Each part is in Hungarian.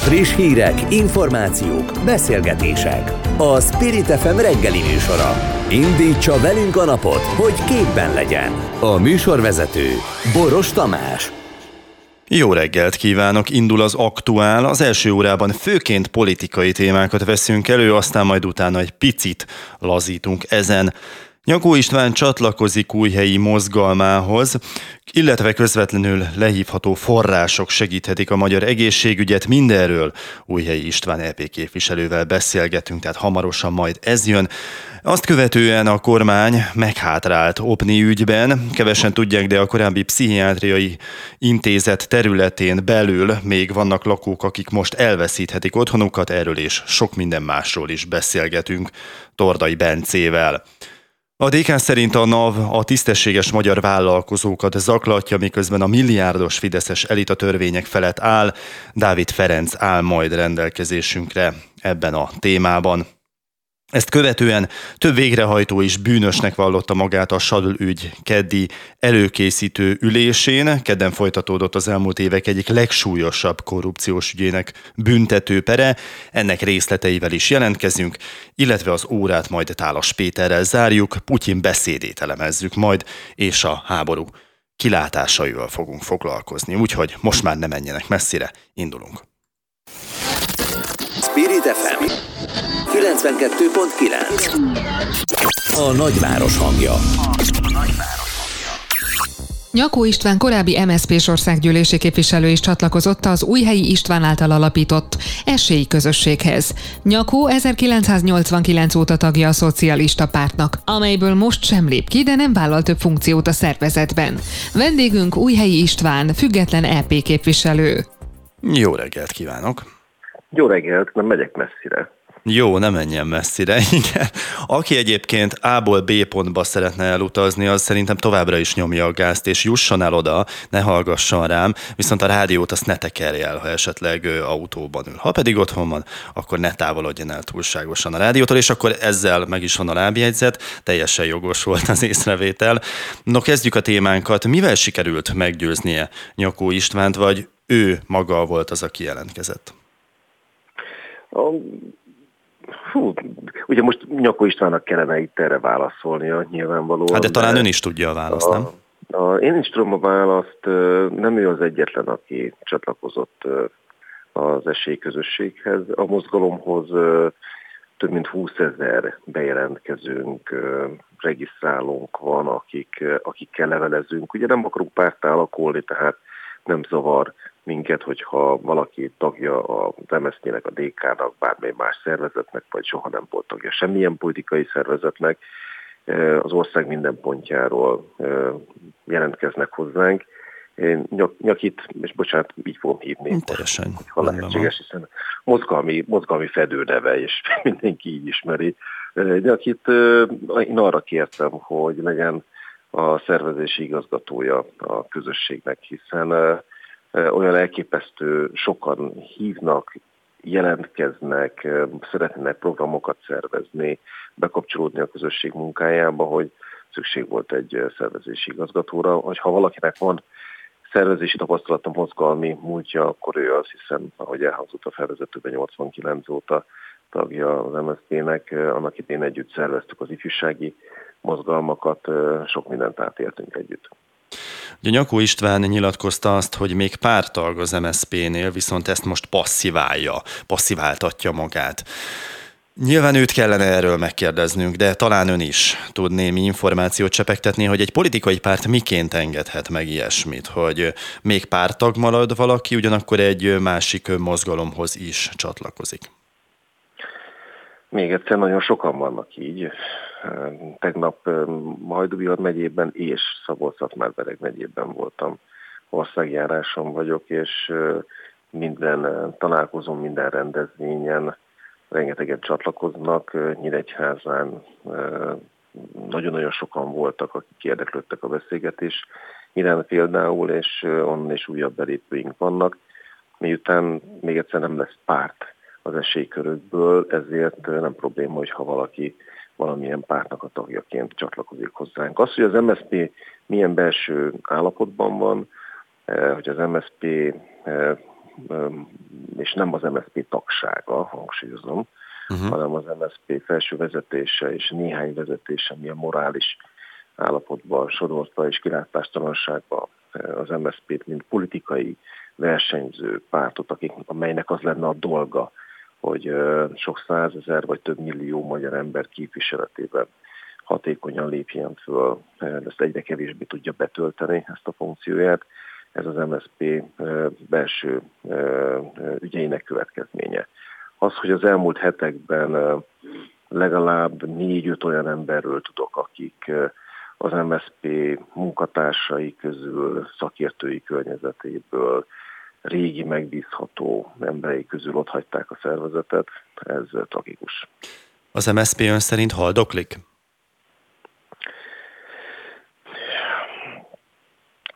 Friss hírek, információk, beszélgetések. A Spirit FM reggeli műsora. Indítsa velünk a napot, hogy képben legyen. A műsorvezető Boros Tamás. Jó reggelt kívánok! Indul az aktuál. Az első órában főként politikai témákat veszünk elő, aztán majd utána egy picit lazítunk ezen. Nyakó István csatlakozik újhelyi mozgalmához, illetve közvetlenül lehívható források segíthetik a magyar egészségügyet. Mindenről újhelyi István EP képviselővel beszélgetünk, tehát hamarosan majd ez jön. Azt követően a kormány meghátrált OPNI ügyben. Kevesen tudják, de a korábbi pszichiátriai intézet területén belül még vannak lakók, akik most elveszíthetik otthonukat. Erről és sok minden másról is beszélgetünk Tordai Bencével. A DK szerint a NAV a tisztességes magyar vállalkozókat zaklatja, miközben a milliárdos fideszes elita törvények felett áll. Dávid Ferenc áll majd rendelkezésünkre ebben a témában. Ezt követően több végrehajtó is bűnösnek vallotta magát a Sadl ügy keddi előkészítő ülésén. Kedden folytatódott az elmúlt évek egyik legsúlyosabb korrupciós ügyének büntető pere. Ennek részleteivel is jelentkezünk, illetve az órát majd Tálas Péterrel zárjuk, Putyin beszédét elemezzük majd, és a háború kilátásaival fogunk foglalkozni. Úgyhogy most már ne menjenek messzire, indulunk. Spirit FM 92.9 A nagyváros hangja. Nyakó István korábbi MSZP országgyűlési képviselő is csatlakozott az Újhelyi István által alapított esélyi közösséghez. Nyakó 1989 óta tagja a Szocialista Pártnak, amelyből most sem lép ki, de nem vállal több funkciót a szervezetben. Vendégünk Újhelyi István, független EP képviselő. Jó reggelt kívánok! Jó reggelt, nem megyek messzire. Jó, nem menjen messzire, igen. Aki egyébként A-ból B pontba szeretne elutazni, az szerintem továbbra is nyomja a gázt, és jusson el oda, ne hallgasson rám, viszont a rádiót azt ne tekerje el, ha esetleg autóban ül. Ha pedig otthon van, akkor ne távolodjon el túlságosan a rádiótól, és akkor ezzel meg is van a lábjegyzet, teljesen jogos volt az észrevétel. No, kezdjük a témánkat. Mivel sikerült meggyőznie Nyakó Istvánt, vagy ő maga volt az, aki jelentkezett? A, hú, ugye most Nyakó Istvánnak kellene itt erre válaszolnia nyilvánvalóan. Hát de talán de ön is tudja a választ, a, nem? A, én is tudom a választ, nem ő az egyetlen, aki csatlakozott az esélyközösséghez. A mozgalomhoz több mint 20 ezer bejelentkezőnk, regisztrálónk van, akik, akikkel levelezünk. Ugye nem akarunk párt alakulni, tehát nem zavar minket, hogyha valaki tagja a MSZP-nek, a DK-nak, bármely más szervezetnek, vagy soha nem volt tagja semmilyen politikai szervezetnek, az ország minden pontjáról jelentkeznek hozzánk. Én nyak, nyakit, és bocsánat, így fogom hívni, Teljesen, ha lehetséges, hiszen mozgalmi, mozgalmi fedőneve, és mindenki így ismeri. Nyakit én arra kértem, hogy legyen a szervezési igazgatója a közösségnek, hiszen olyan elképesztő sokan hívnak, jelentkeznek, szeretnének programokat szervezni, bekapcsolódni a közösség munkájába, hogy szükség volt egy szervezési igazgatóra, ha valakinek van szervezési tapasztalata, mozgalmi múltja, akkor ő az, hiszen, ahogy elhangzott a felvezetőben 89 óta tagja az MSZP-nek, annak idén együtt szerveztük az ifjúsági mozgalmakat, sok mindent átéltünk együtt. Ugye Nyakó István nyilatkozta azt, hogy még pártag az MSZP-nél, viszont ezt most passziválja, passziváltatja magát. Nyilván őt kellene erről megkérdeznünk, de talán ön is tud némi információt csepegtetni, hogy egy politikai párt miként engedhet meg ilyesmit, hogy még pártag marad valaki, ugyanakkor egy másik mozgalomhoz is csatlakozik. Még egyszer nagyon sokan vannak így. Tegnap Hajdubihar megyében és Szabolcs-Szatmár-Bereg megyében voltam. Országjáráson vagyok, és minden találkozón, minden rendezvényen rengetegen csatlakoznak. Nyíregyházán nagyon-nagyon sokan voltak, akik érdeklődtek a beszélgetés iránt például, és onnan is újabb belépőink vannak. Miután még egyszer nem lesz párt az esélykörökből, ezért nem probléma, hogyha valaki valamilyen pártnak a tagjaként csatlakozik hozzánk. Az, hogy az MSZP milyen belső állapotban van, hogy az MSZP és nem az MSZP tagsága, hangsúlyozom, uh-huh. hanem az MSZP felső vezetése és néhány vezetése milyen morális állapotban sodorta és kilátástalanságba az MSZP-t, mint politikai versenyző pártot, akik, amelynek az lenne a dolga, hogy sok százezer vagy több millió magyar ember képviseletében hatékonyan lépjen föl, ezt egyre kevésbé tudja betölteni ezt a funkcióját. Ez az MSZP belső ügyeinek következménye. Az, hogy az elmúlt hetekben legalább négy-öt olyan emberről tudok, akik az MSZP munkatársai közül, szakértői környezetéből, régi megbízható emberei közül ott hagyták a szervezetet, ez tragikus. Az MSZP ön szerint haldoklik?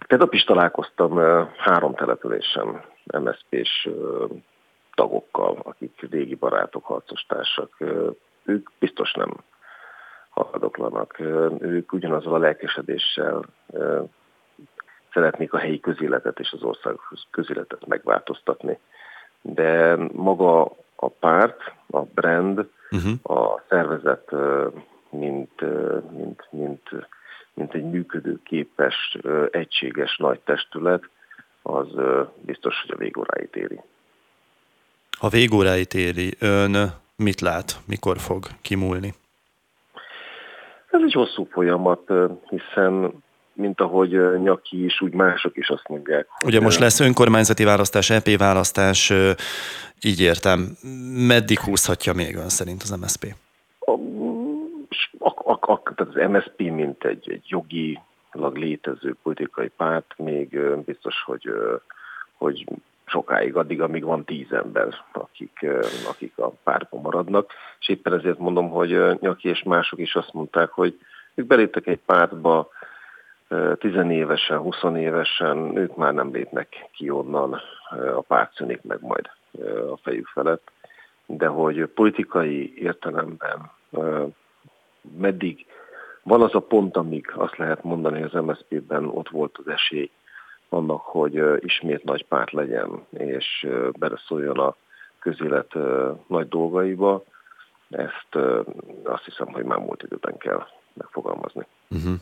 Tegnap is találkoztam három településen MSZP-s tagokkal, akik régi barátok, harcostársak. Ők biztos nem haldoklanak. Ők ugyanazzal a lelkesedéssel szeretnék a helyi közéletet és az ország közéletet megváltoztatni. De maga a párt, a brand, uh-huh. a szervezet, mint, mint, mint, mint egy működőképes, egységes nagy testület, az biztos, hogy a végóráit éri. Ha végóráit éri, ön mit lát, mikor fog kimúlni? Ez egy hosszú folyamat, hiszen mint ahogy Nyaki is, úgy mások is azt mondják. Ugye most lesz önkormányzati választás, EP választás, így értem. Meddig húzhatja még ön szerint az MSZP? A, a, a, a, tehát az MSZP, mint egy, egy jogi létező politikai párt, még biztos, hogy, hogy sokáig, addig, amíg van tíz ember, akik, akik a pártban maradnak. És éppen ezért mondom, hogy Nyaki és mások is azt mondták, hogy ők beléptek egy pártba, tizenévesen, huszonévesen, ők már nem lépnek ki onnan, a párt szűnik meg majd a fejük felett, de hogy politikai értelemben meddig van az a pont, amíg azt lehet mondani, hogy az MSZP-ben ott volt az esély annak, hogy ismét nagy párt legyen, és beleszóljon a közélet nagy dolgaiba, ezt azt hiszem, hogy már múlt időben kell megfogalmazni. Uh-huh.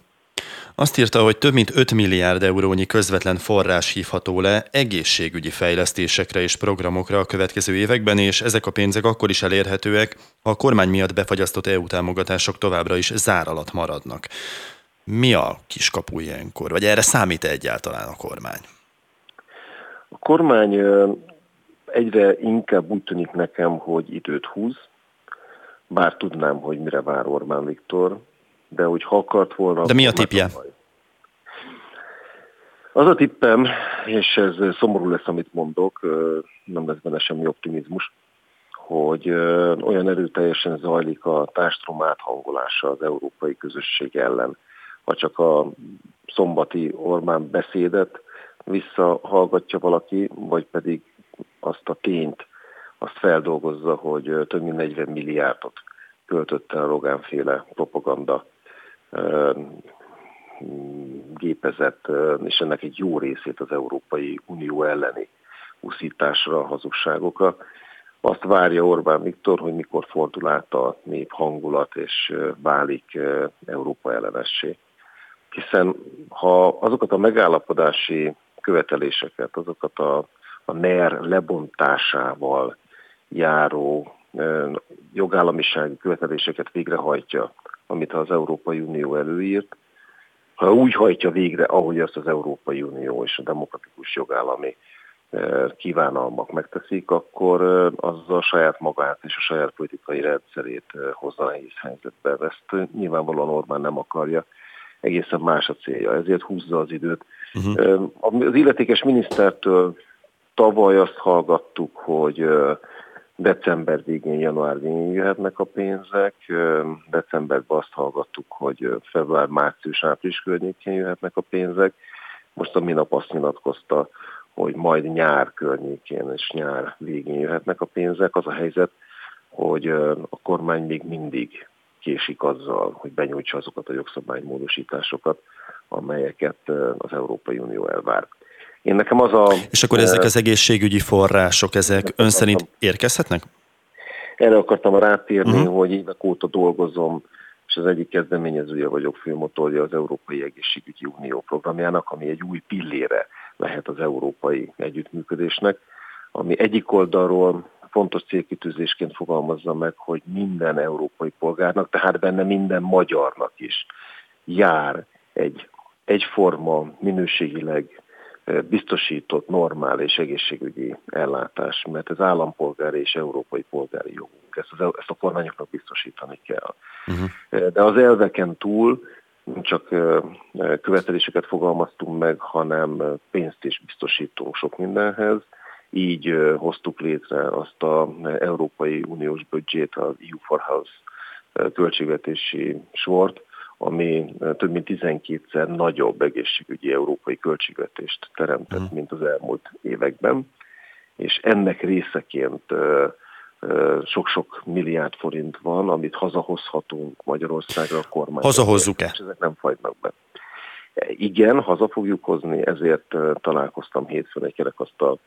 Azt írta, hogy több mint 5 milliárd eurónyi közvetlen forrás hívható le egészségügyi fejlesztésekre és programokra a következő években, és ezek a pénzek akkor is elérhetőek, ha a kormány miatt befagyasztott EU támogatások továbbra is zár alatt maradnak. Mi a kiskapu ilyenkor, vagy erre számít -e egyáltalán a kormány? A kormány egyre inkább úgy tűnik nekem, hogy időt húz, bár tudnám, hogy mire vár Orbán Viktor, de hogy ha akart volna... De mi a tipje? Az a tippem, és ez szomorú lesz, amit mondok, nem lesz benne semmi optimizmus, hogy olyan erőteljesen zajlik a társadalom áthangolása az európai közösség ellen. Ha csak a szombati Orbán beszédet visszahallgatja valaki, vagy pedig azt a tényt, azt feldolgozza, hogy több mint 40 milliárdot költött el a Rogánféle propaganda gépezett, és ennek egy jó részét az Európai Unió elleni uszításra, hazugságokra. Azt várja Orbán Viktor, hogy mikor fordul át a nép hangulat, és válik Európa ellenessé. Hiszen ha azokat a megállapodási követeléseket, azokat a, a NER lebontásával járó jogállamisági követeléseket végrehajtja, amit az Európai Unió előírt, ha úgy hajtja végre, ahogy azt az Európai Unió és a demokratikus jogállami kívánalmak megteszik, akkor a saját magát és a saját politikai rendszerét hozza nehéz helyzetbe. Ezt nyilvánvalóan Orbán nem akarja, egészen más a célja, ezért húzza az időt. Uh-huh. Az illetékes minisztertől tavaly azt hallgattuk, hogy december végén, január végén jöhetnek a pénzek. Decemberben azt hallgattuk, hogy február, március, április környékén jöhetnek a pénzek. Most a minap azt nyilatkozta, hogy majd nyár környékén és nyár végén jöhetnek a pénzek. Az a helyzet, hogy a kormány még mindig késik azzal, hogy benyújtsa azokat a jogszabálymódosításokat, amelyeket az Európai Unió elvár. Én nekem az a... És akkor ezek az egészségügyi források, ezek ön szerint érkezhetnek? Erre akartam rátérni, uh-huh. hogy évek óta dolgozom, és az egyik kezdeményezője vagyok, főmotorja az Európai Egészségügyi Unió programjának, ami egy új pillére lehet az európai együttműködésnek, ami egyik oldalról fontos célkitűzésként fogalmazza meg, hogy minden európai polgárnak, tehát benne minden magyarnak is jár egy egyforma, minőségileg biztosított normál és egészségügyi ellátás, mert ez állampolgári és európai polgári jogunk. Ezt, az, ezt a kormányoknak biztosítani kell. Uh-huh. De az elveken túl nem csak követeléseket fogalmaztunk meg, hanem pénzt is biztosítunk sok mindenhez. Így hoztuk létre azt az Európai Uniós büdzsét, az EU for House költségvetési sort, ami több mint 12-szer nagyobb egészségügyi európai költségvetést teremtett, uh-huh. mint az elmúlt években, és ennek részeként sok-sok milliárd forint van, amit hazahozhatunk Magyarországra a kormány. Hazahozzuk-e? És ezek nem fagynak be. Igen, haza fogjuk hozni, ezért találkoztam hétfőn egy kerekasztal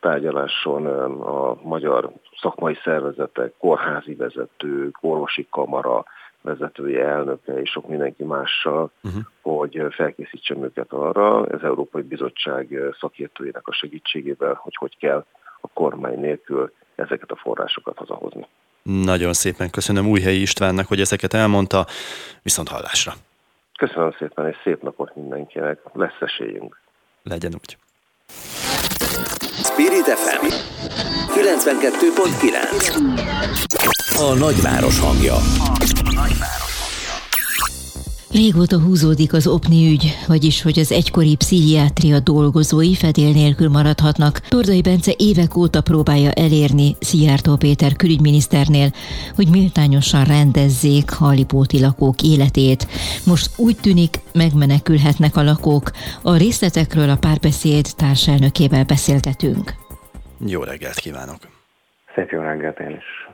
tárgyaláson a magyar szakmai szervezetek, kórházi vezetők, orvosi kamara, vezetője, elnöke és sok mindenki mással, uh-huh. hogy felkészítsem őket arra, az Európai Bizottság szakértőjének a segítségével, hogy hogy kell a kormány nélkül ezeket a forrásokat hazahozni. Nagyon szépen köszönöm Újhelyi Istvánnak, hogy ezeket elmondta, viszont hallásra. Köszönöm szépen, és szép napot mindenkinek, lesz esélyünk. Legyen úgy. Spirit FM 92.9 A nagyváros hangja. Régóta húzódik az OPNI ügy, vagyis hogy az egykori pszichiátria dolgozói fedél nélkül maradhatnak. Tordai Bence évek óta próbálja elérni Szijjártó Péter külügyminiszternél, hogy méltányosan rendezzék halipóti lakók életét. Most úgy tűnik, megmenekülhetnek a lakók. A részletekről a párbeszéd társelnökével beszéltetünk. Jó reggelt kívánok! Szép jó reggelt én is!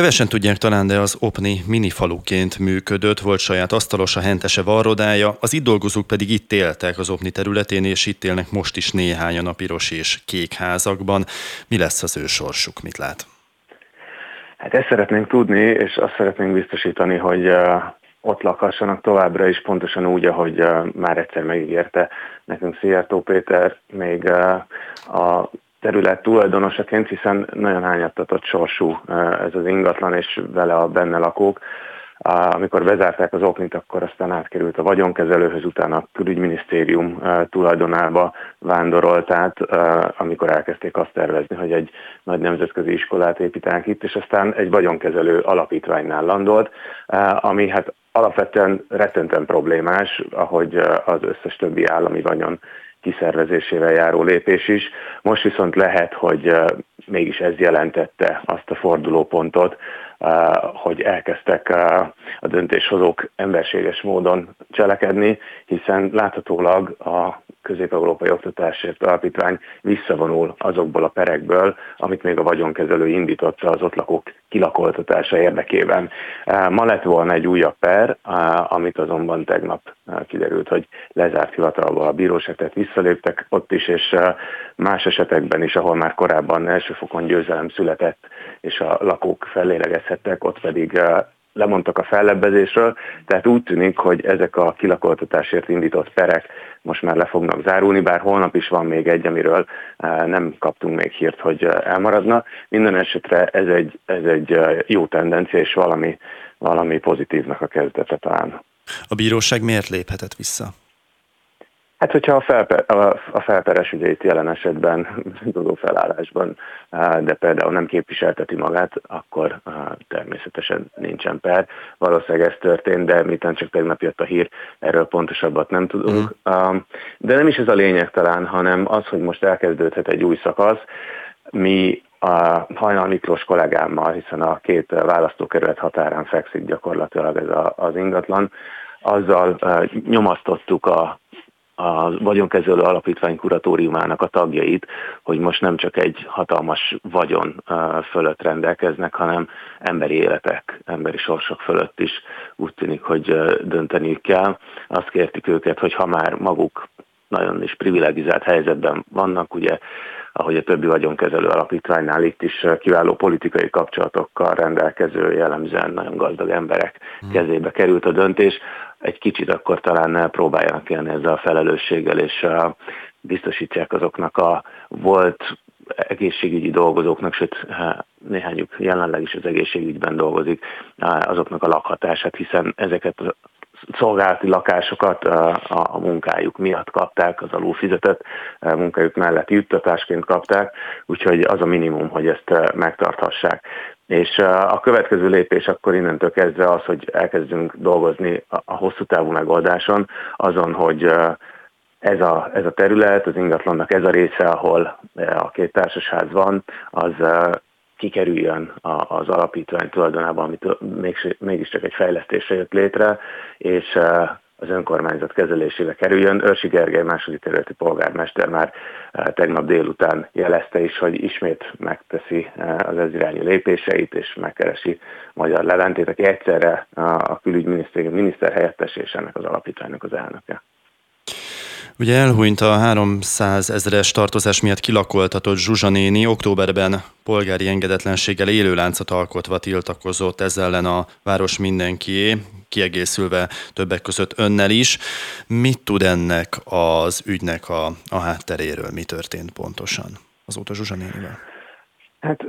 Kevesen tudják talán, de az OPNI minifaluként működött, volt saját asztalos a hentese varrodája, az itt dolgozók pedig itt éltek az OPNI területén, és itt élnek most is néhányan a piros és kék házakban. Mi lesz az ő sorsuk, mit lát? Hát ezt szeretnénk tudni, és azt szeretnénk biztosítani, hogy ott lakhassanak továbbra is, pontosan úgy, ahogy már egyszer megígérte nekünk Szijjártó Péter, még a terület tulajdonosaként, hiszen nagyon hányattatott sorsú ez az ingatlan, és vele a benne lakók. Amikor bezárták az oknit, akkor aztán átkerült a vagyonkezelőhöz, utána a külügyminisztérium tulajdonába vándorolt át, amikor elkezdték azt tervezni, hogy egy nagy nemzetközi iskolát építenek itt, és aztán egy vagyonkezelő alapítványnál landolt, ami hát alapvetően rettenten problémás, ahogy az összes többi állami vagyon kiszervezésével járó lépés is. Most viszont lehet, hogy mégis ez jelentette azt a fordulópontot, hogy elkezdtek a döntéshozók emberséges módon cselekedni, hiszen láthatólag a Közép-Európai Oktatásért Alapítvány visszavonul azokból a perekből, amit még a vagyonkezelő indította az ott lakók kilakoltatása érdekében. Ma lett volna egy újabb per, amit azonban tegnap kiderült, hogy lezárt hivatalból a bíróság, visszaléptek ott is, és más esetekben is, ahol már korábban elsőfokon győzelem született, és a lakók fellélegezhettek, ott pedig lemondtak a fellebbezésről, tehát úgy tűnik, hogy ezek a kilakoltatásért indított perek most már le fognak zárulni, bár holnap is van még egy, amiről nem kaptunk még hírt, hogy elmaradna. Minden esetre ez egy, ez egy jó tendencia, és valami, valami pozitívnak a kezdete talán. A bíróság miért léphetett vissza? Hát, hogyha a, felper, a felperes ügyeit jelen esetben tudó felállásban, de például nem képviselteti magát, akkor természetesen nincsen per. Valószínűleg ez történt, de miután csak tegnap jött a hír, erről pontosabbat nem tudunk. Mm. De nem is ez a lényeg talán, hanem az, hogy most elkezdődhet egy új szakasz. Mi a Hajnal Miklós kollégámmal, hiszen a két választókerület határán fekszik gyakorlatilag ez a, az ingatlan, azzal nyomasztottuk a a vagyonkezelő alapítvány kuratóriumának a tagjait, hogy most nem csak egy hatalmas vagyon fölött rendelkeznek, hanem emberi életek, emberi sorsok fölött is úgy tűnik, hogy dönteniük kell. Azt kértük őket, hogy ha már maguk nagyon is privilegizált helyzetben vannak, ugye ahogy a többi vagyonkezelő alapítványnál itt is kiváló politikai kapcsolatokkal rendelkező, jellemzően nagyon gazdag emberek hmm. kezébe került a döntés. Egy kicsit akkor talán próbáljanak élni ezzel a felelősséggel, és biztosítsák azoknak a volt egészségügyi dolgozóknak, sőt néhányuk jelenleg is az egészségügyben dolgozik, azoknak a lakhatását, hiszen ezeket szolgálati lakásokat a, munkájuk miatt kapták, az alulfizetett munkájuk mellett juttatásként kapták, úgyhogy az a minimum, hogy ezt megtarthassák. És a következő lépés akkor innentől kezdve az, hogy elkezdünk dolgozni a hosszú távú megoldáson, azon, hogy ez a, ez a terület, az ingatlannak ez a része, ahol a két társasház van, az kikerüljön az alapítvány tulajdonában, amit mégiscsak egy fejlesztésre jött létre, és az önkormányzat kezelésébe kerüljön. Őrsi Gergely második területi polgármester már tegnap délután jelezte is, hogy ismét megteszi az ez irányú lépéseit, és megkeresi Magyar Leventét, aki egyszerre a külügyminisztérium miniszter helyettes és ennek az alapítványnak az elnöke. Ugye elhunyt a 300 ezeres tartozás miatt kilakoltatott Zsuzsa néni, októberben polgári engedetlenséggel élő láncot alkotva tiltakozott ez ellen a város mindenkié, kiegészülve többek között önnel is. Mit tud ennek az ügynek a, a hátteréről, mi történt pontosan azóta Zsuzsa nénivel? Hát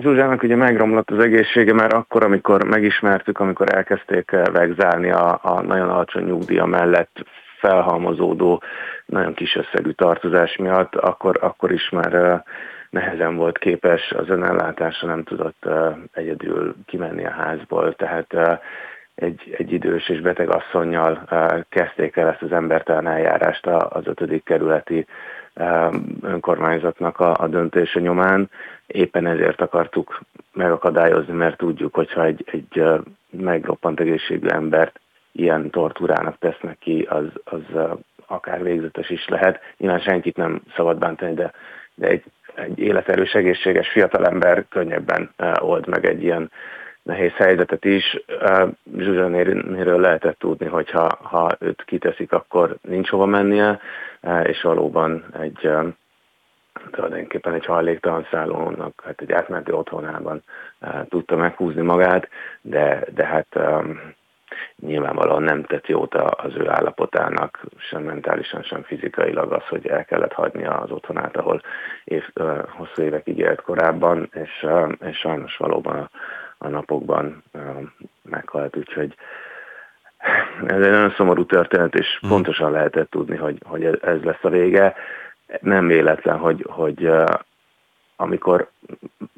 Zsuzsának ugye megromlott az egészsége már akkor, amikor megismertük, amikor elkezdték vegzálni a, a nagyon alacsony nyugdíja mellett felhalmozódó, nagyon kis összegű tartozás miatt, akkor, akkor is már nehezen volt képes, az önellátásra nem tudott egyedül kimenni a házból, tehát egy, egy idős és beteg asszonynal kezdték el ezt az embertelen eljárást az ötödik kerületi önkormányzatnak a, a döntése nyomán. Éppen ezért akartuk megakadályozni, mert tudjuk, hogyha egy, egy megroppant egészségű embert ilyen tortúrának tesznek ki, az, az akár végzetes is lehet. Nyilván senkit nem szabad bántani, de, de egy, egy életerős, egészséges fiatalember könnyebben old meg egy ilyen nehéz helyzetet is. Zsuzsanéről lehetett tudni, hogy ha, ha őt kiteszik, akkor nincs hova mennie, és valóban egy tulajdonképpen egy hajléktalan szállónak, hát egy átmeneti otthonában tudta meghúzni magát, de, de hát nyilvánvalóan nem tett jót az ő állapotának, sem mentálisan, sem fizikailag az, hogy el kellett hagynia az otthonát, ahol év, hosszú évekig élt korábban, és, és sajnos valóban a, a napokban meghalt, úgyhogy ez egy nagyon szomorú történet, és hmm. pontosan lehetett tudni, hogy, hogy ez lesz a vége. Nem véletlen, hogy, hogy amikor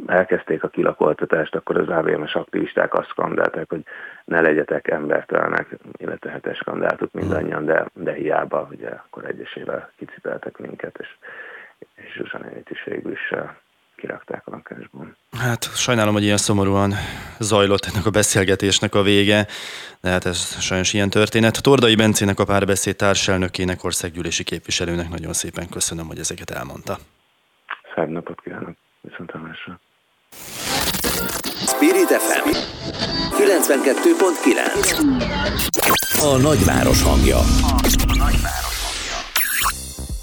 elkezdték a kilakoltatást, akkor az AVMS aktivisták azt skandálták, hogy ne legyetek embertelenek, illetve hát skandáltuk mindannyian, de, de hiába, ugye akkor egyesével kicipeltek minket, és, és Zsuzsanénit is végül is eh, kirakták a lakásban. Hát sajnálom, hogy ilyen szomorúan zajlott ennek a beszélgetésnek a vége, de hát ez sajnos ilyen történet. Tordai Bencének a párbeszéd társelnökének, országgyűlési képviselőnek nagyon szépen köszönöm, hogy ezeket elmondta. Szebb napot kívánok! Viszontlátásra! Spirit FM 92.9 A nagyváros hangja. A nagyváros.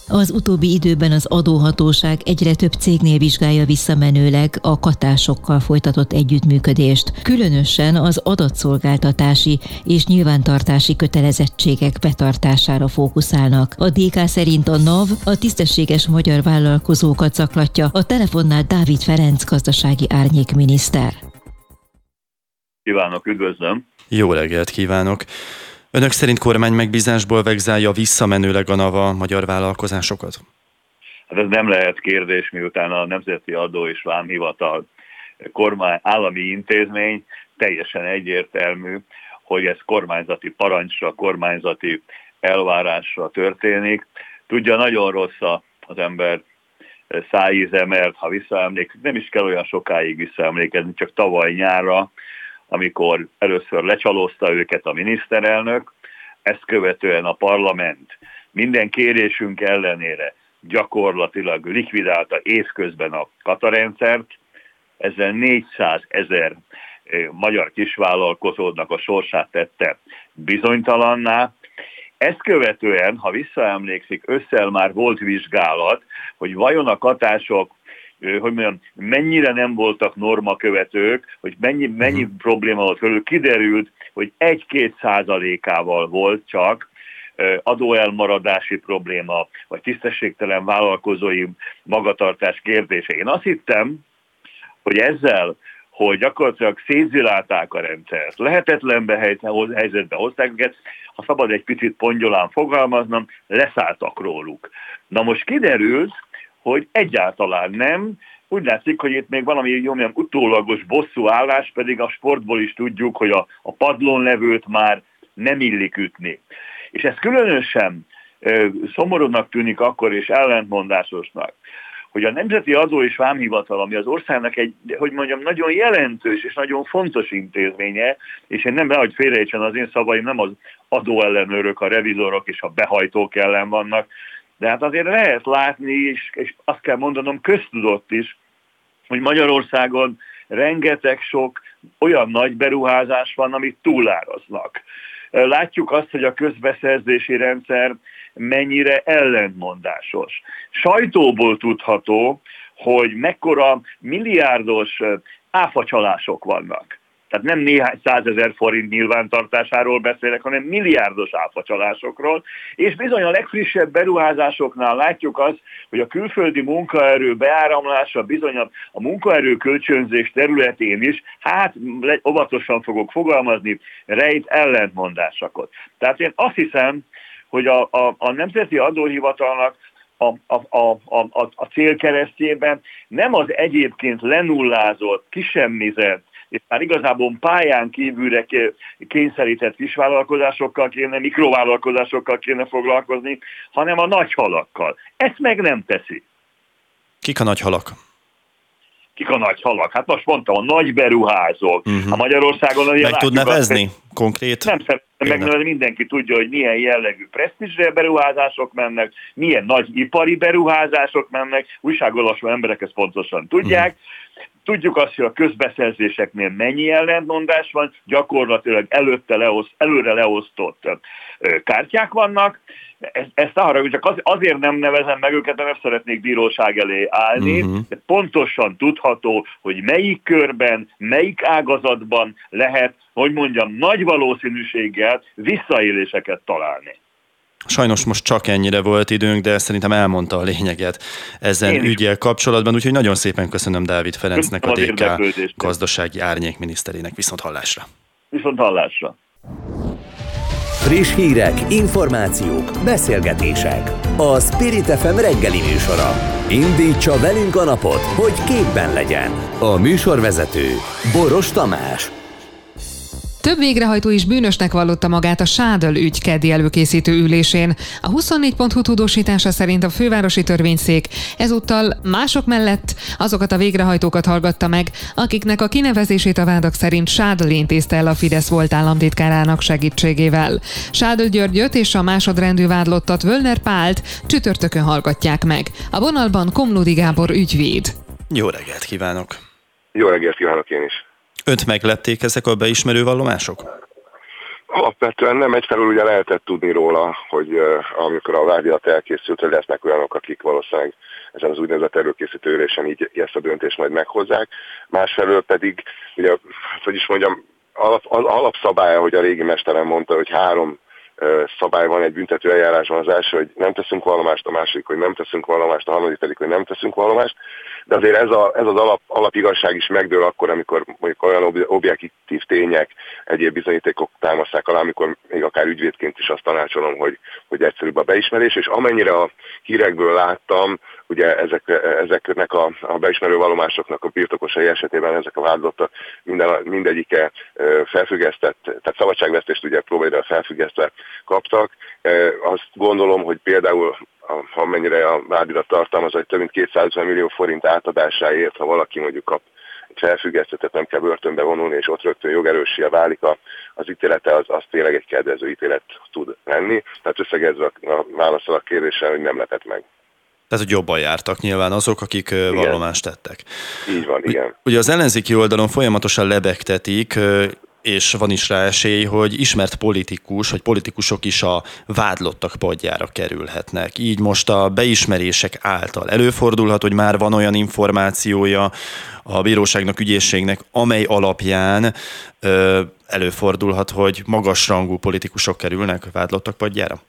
Az utóbbi időben az adóhatóság egyre több cégnél vizsgálja visszamenőleg a katásokkal folytatott együttműködést, különösen az adatszolgáltatási és nyilvántartási kötelezettségek betartására fókuszálnak. A DK szerint a NAV a tisztességes magyar vállalkozókat zaklatja, a telefonnál Dávid Ferenc gazdasági árnyékminiszter. Kívánok, üdvözlöm! Jó reggelt kívánok! Önök szerint kormány megbízásból vegzálja visszamenőleg a NAVA magyar vállalkozásokat? Hát ez nem lehet kérdés, miután a Nemzeti Adó és Vámhivatal kormány, állami intézmény teljesen egyértelmű, hogy ez kormányzati parancsra, kormányzati elvárásra történik. Tudja, nagyon rossz az ember szájíze, mert ha visszaemlékszik, nem is kell olyan sokáig visszaemlékezni, csak tavaly nyárra amikor először lecsalózta őket a miniszterelnök, ezt követően a parlament minden kérésünk ellenére gyakorlatilag likvidálta évközben a katarendszert, ezzel 400 ezer magyar kisvállalkozónak a sorsát tette bizonytalanná, Ezt követően, ha visszaemlékszik, összel már volt vizsgálat, hogy vajon a katások hogy mondjam, mennyire nem voltak normakövetők, hogy mennyi, mennyi uh-huh. probléma volt körül, kiderült, hogy egy-két százalékával volt csak adóelmaradási probléma, vagy tisztességtelen vállalkozói magatartás kérdése. Én azt hittem, hogy ezzel, hogy gyakorlatilag szétzilálták a rendszert, lehetetlenbe helyzetbe hozták őket, ha szabad egy picit pongyolán fogalmaznom, leszálltak róluk. Na most kiderült, hogy egyáltalán nem, úgy látszik, hogy itt még valami mondjam, utólagos bosszú állás, pedig a sportból is tudjuk, hogy a, a padlón levőt már nem illik ütni. És ez különösen ö, szomorúnak tűnik akkor, és ellentmondásosnak, hogy a Nemzeti Adó és Vámhivatal, ami az országnak egy, hogy mondjam, nagyon jelentős és nagyon fontos intézménye, és én nem hogy félrejtsen az én szavaim, nem az adóellenőrök, a revizorok és a behajtók ellen vannak, de hát azért lehet látni, és, és azt kell mondanom, köztudott is, hogy Magyarországon rengeteg sok olyan nagy beruházás van, amit túláraznak. Látjuk azt, hogy a közbeszerzési rendszer mennyire ellentmondásos. Sajtóból tudható, hogy mekkora milliárdos áfacsalások vannak. Tehát nem néhány százezer forint nyilvántartásáról beszélek, hanem milliárdos áfacsalásokról, és bizony a legfrissebb beruházásoknál látjuk azt, hogy a külföldi munkaerő beáramlása bizony a munkaerő kölcsönzés területén is, hát óvatosan fogok fogalmazni, rejt ellentmondásokat. Tehát én azt hiszem, hogy a, a, a Nemzeti Adóhivatalnak a, a, a, a, a célkeresztjében nem az egyébként lenullázott, kisemmizett, és már igazából pályán kívülre kényszerített kisvállalkozásokkal kéne, mikrovállalkozásokkal kéne foglalkozni, hanem a nagy halakkal. Ezt meg nem teszi. Kik a nagy halak? Kik a nagy halak? Hát most mondtam, a nagy beruházók. Uh-huh. A Magyarországon... Meg tud nevezni azt, konkrét? Nem szeretném megnevezni, mindenki tudja, hogy milyen jellegű presztízsre beruházások mennek, milyen nagy ipari beruházások mennek, újságolvasó emberek ezt pontosan tudják. Uh-huh Tudjuk azt, hogy a közbeszerzéseknél mennyi ellentmondás van, gyakorlatilag előtte leoszt, előre leosztott kártyák vannak. Ezt, ezt arra, csak az, azért nem nevezem meg őket, mert nem szeretnék bíróság elé állni, uh-huh. de pontosan tudható, hogy melyik körben, melyik ágazatban lehet, hogy mondjam, nagy valószínűséggel visszaéléseket találni. Sajnos most csak ennyire volt időnk, de szerintem elmondta a lényeget ezen ügyel kapcsolatban, úgyhogy nagyon szépen köszönöm Dávid Ferencnek, a DK gazdasági árnyékminiszterének. Viszont hallásra! Viszont hallásra! Friss hírek, információk, beszélgetések. A Spirit FM reggeli műsora. Indítsa velünk a napot, hogy képben legyen. A műsorvezető Boros Tamás. Több végrehajtó is bűnösnek vallotta magát a Sádöl ügy keddi előkészítő ülésén. A 24.hu tudósítása szerint a fővárosi törvényszék ezúttal mások mellett azokat a végrehajtókat hallgatta meg, akiknek a kinevezését a vádak szerint Sádöl intézte el a Fidesz volt államtitkárának segítségével. Sádöl Györgyöt és a másodrendű vádlottat Völner Pált csütörtökön hallgatják meg. A vonalban Komlódi Gábor ügyvéd. Jó reggelt kívánok! Jó reggelt kívánok én is! Önt meglepték ezek a beismerő vallomások? Alapvetően nem egyfelől ugye lehetett tudni róla, hogy amikor a vádiat elkészült, hogy lesznek olyanok, akik valószínűleg ezen az úgynevezett előkészítő ülésen így ezt a döntést majd meghozzák. Másfelől pedig, ugye, hogy is mondjam, alap, az alapszabálya, hogy a régi mesterem mondta, hogy három szabály van egy büntető eljárásban. Az első, hogy nem teszünk vallomást, a második, hogy nem teszünk vallomást, a harmadik pedig, hogy nem teszünk vallomást. De azért ez, a, ez az alap, alapigazság is megdől akkor, amikor mondjuk olyan objektív tények, egyéb bizonyítékok támaszták alá, amikor még akár ügyvédként is azt tanácsolom, hogy, hogy egyszerűbb a beismerés, és amennyire a hírekből láttam, ugye ezek, ezeknek a, a beismerő vallomásoknak a birtokosai esetében ezek a vádlottak minden, mindegyike felfüggesztett, tehát szabadságvesztést ugye próbálja felfüggesztve kaptak. Azt gondolom, hogy például amennyire a vádirat tartalmaz, hogy több mint 250 millió forint átadásáért, ha valaki mondjuk kap egy felfüggesztetet, nem kell börtönbe vonulni, és ott rögtön jogerőssége válik a, az ítélete, az, az tényleg egy kedvező ítélet tud lenni. Tehát összegezve a, a válaszol a kérdésre, hogy nem lepett meg. Tehát, hogy jobban jártak nyilván azok, akik igen. vallomást tettek. Így van, igen. Ugye az ellenzéki oldalon folyamatosan lebegtetik, és van is rá esély, hogy ismert politikus, vagy politikusok is a vádlottak padjára kerülhetnek. Így most a beismerések által előfordulhat, hogy már van olyan információja a bíróságnak, ügyészségnek, amely alapján ö, előfordulhat, hogy magasrangú politikusok kerülnek vádlottak padjára?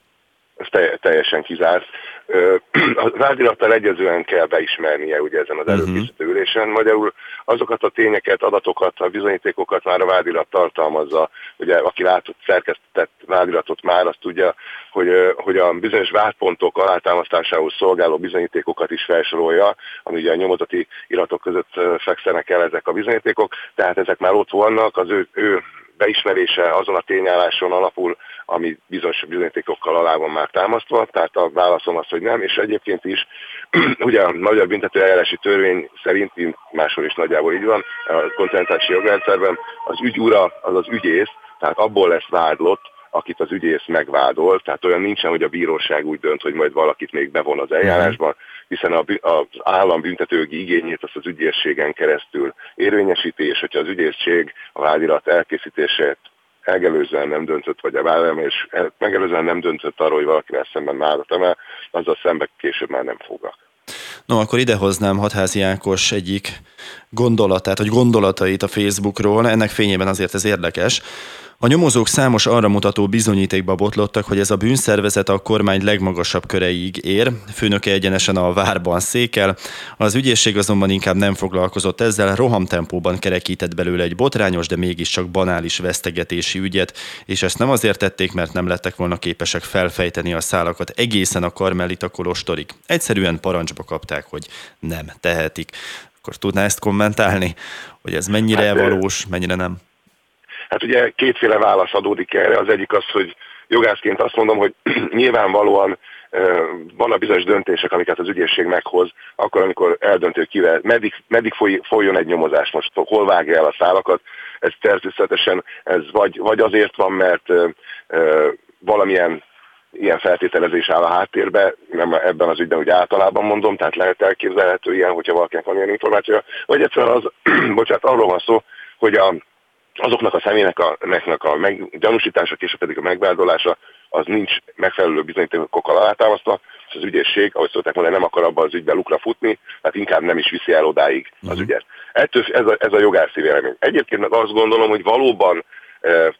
Ez teljesen kizárt. A vádirattal egyezően kell beismernie ugye ezen az mhm. előkészítő ülésen. Magyarul azokat a tényeket, adatokat, a bizonyítékokat már a vádirat tartalmazza. Ugye aki látott, szerkesztett vádiratot már azt tudja, hogy, hogy a bizonyos vádpontok alátámasztásához szolgáló bizonyítékokat is felsorolja, ami ugye a nyomozati iratok között fekszenek el ezek a bizonyítékok, tehát ezek már ott vannak, az ő, ő beismerése azon a tényálláson alapul, ami bizonyos bizonyítékokkal alá van már támasztva, tehát a válaszom az, hogy nem, és egyébként is ugye a Magyar Büntető Eljárási Törvény szerint, máshol is nagyjából így van, a kontinentális jogrendszerben az ügyura az az ügyész, tehát abból lesz vádlott, akit az ügyész megvádol, tehát olyan nincsen, hogy a bíróság úgy dönt, hogy majd valakit még bevon az eljárásban, hiszen a, az állam büntetőgi igényét azt az ügyészségen keresztül érvényesíti, és hogyha az ügyészség a vádirat elkészítését megelőzően nem döntött, vagy a vállalom, és megelőzően nem döntött arról, hogy valakivel szemben vádat emel, azzal szemben később már nem fogak. No, akkor idehoznám Hatházi Ákos egyik gondolatát, vagy gondolatait a Facebookról, ennek fényében azért ez érdekes. A nyomozók számos arra mutató bizonyítékba botlottak, hogy ez a bűnszervezet a kormány legmagasabb köreig ér, főnöke egyenesen a várban székel, az ügyészség azonban inkább nem foglalkozott ezzel, rohamtempóban kerekített belőle egy botrányos, de mégiscsak banális vesztegetési ügyet, és ezt nem azért tették, mert nem lettek volna képesek felfejteni a szálakat egészen a karmelita kolostorig. Egyszerűen parancsba kapták, hogy nem tehetik. Akkor tudná ezt kommentálni, hogy ez mennyire hát, valós, mennyire nem? Hát ugye kétféle válasz adódik erre. Az egyik az, hogy jogászként azt mondom, hogy nyilvánvalóan a bizonyos döntések, amiket az ügyészség meghoz, akkor, amikor eldöntő kivel, meddig, meddig foly, folyjon egy nyomozás most, hol vágja el a szálakat, ez természetesen ez vagy, vagy azért van, mert ö, valamilyen ilyen feltételezés áll a háttérbe, nem ebben az ügyben úgy általában mondom, tehát lehet elképzelhető ilyen, hogyha valakinek van ilyen információja, vagy egyszerűen az, bocsánat, arról van szó, hogy a azoknak a személynek a, a meg, gyanúsítása, később pedig a megvádolása, az nincs megfelelő bizonyítékokkal alátámasztva, és az ügyészség, ahogy szólták mondani, nem akar abban az ügyben lukra futni, tehát inkább nem is viszi el odáig az uh-huh. ügyet. Ettől ez a, ez a jogászi vélemény. Egyébként meg azt gondolom, hogy valóban e,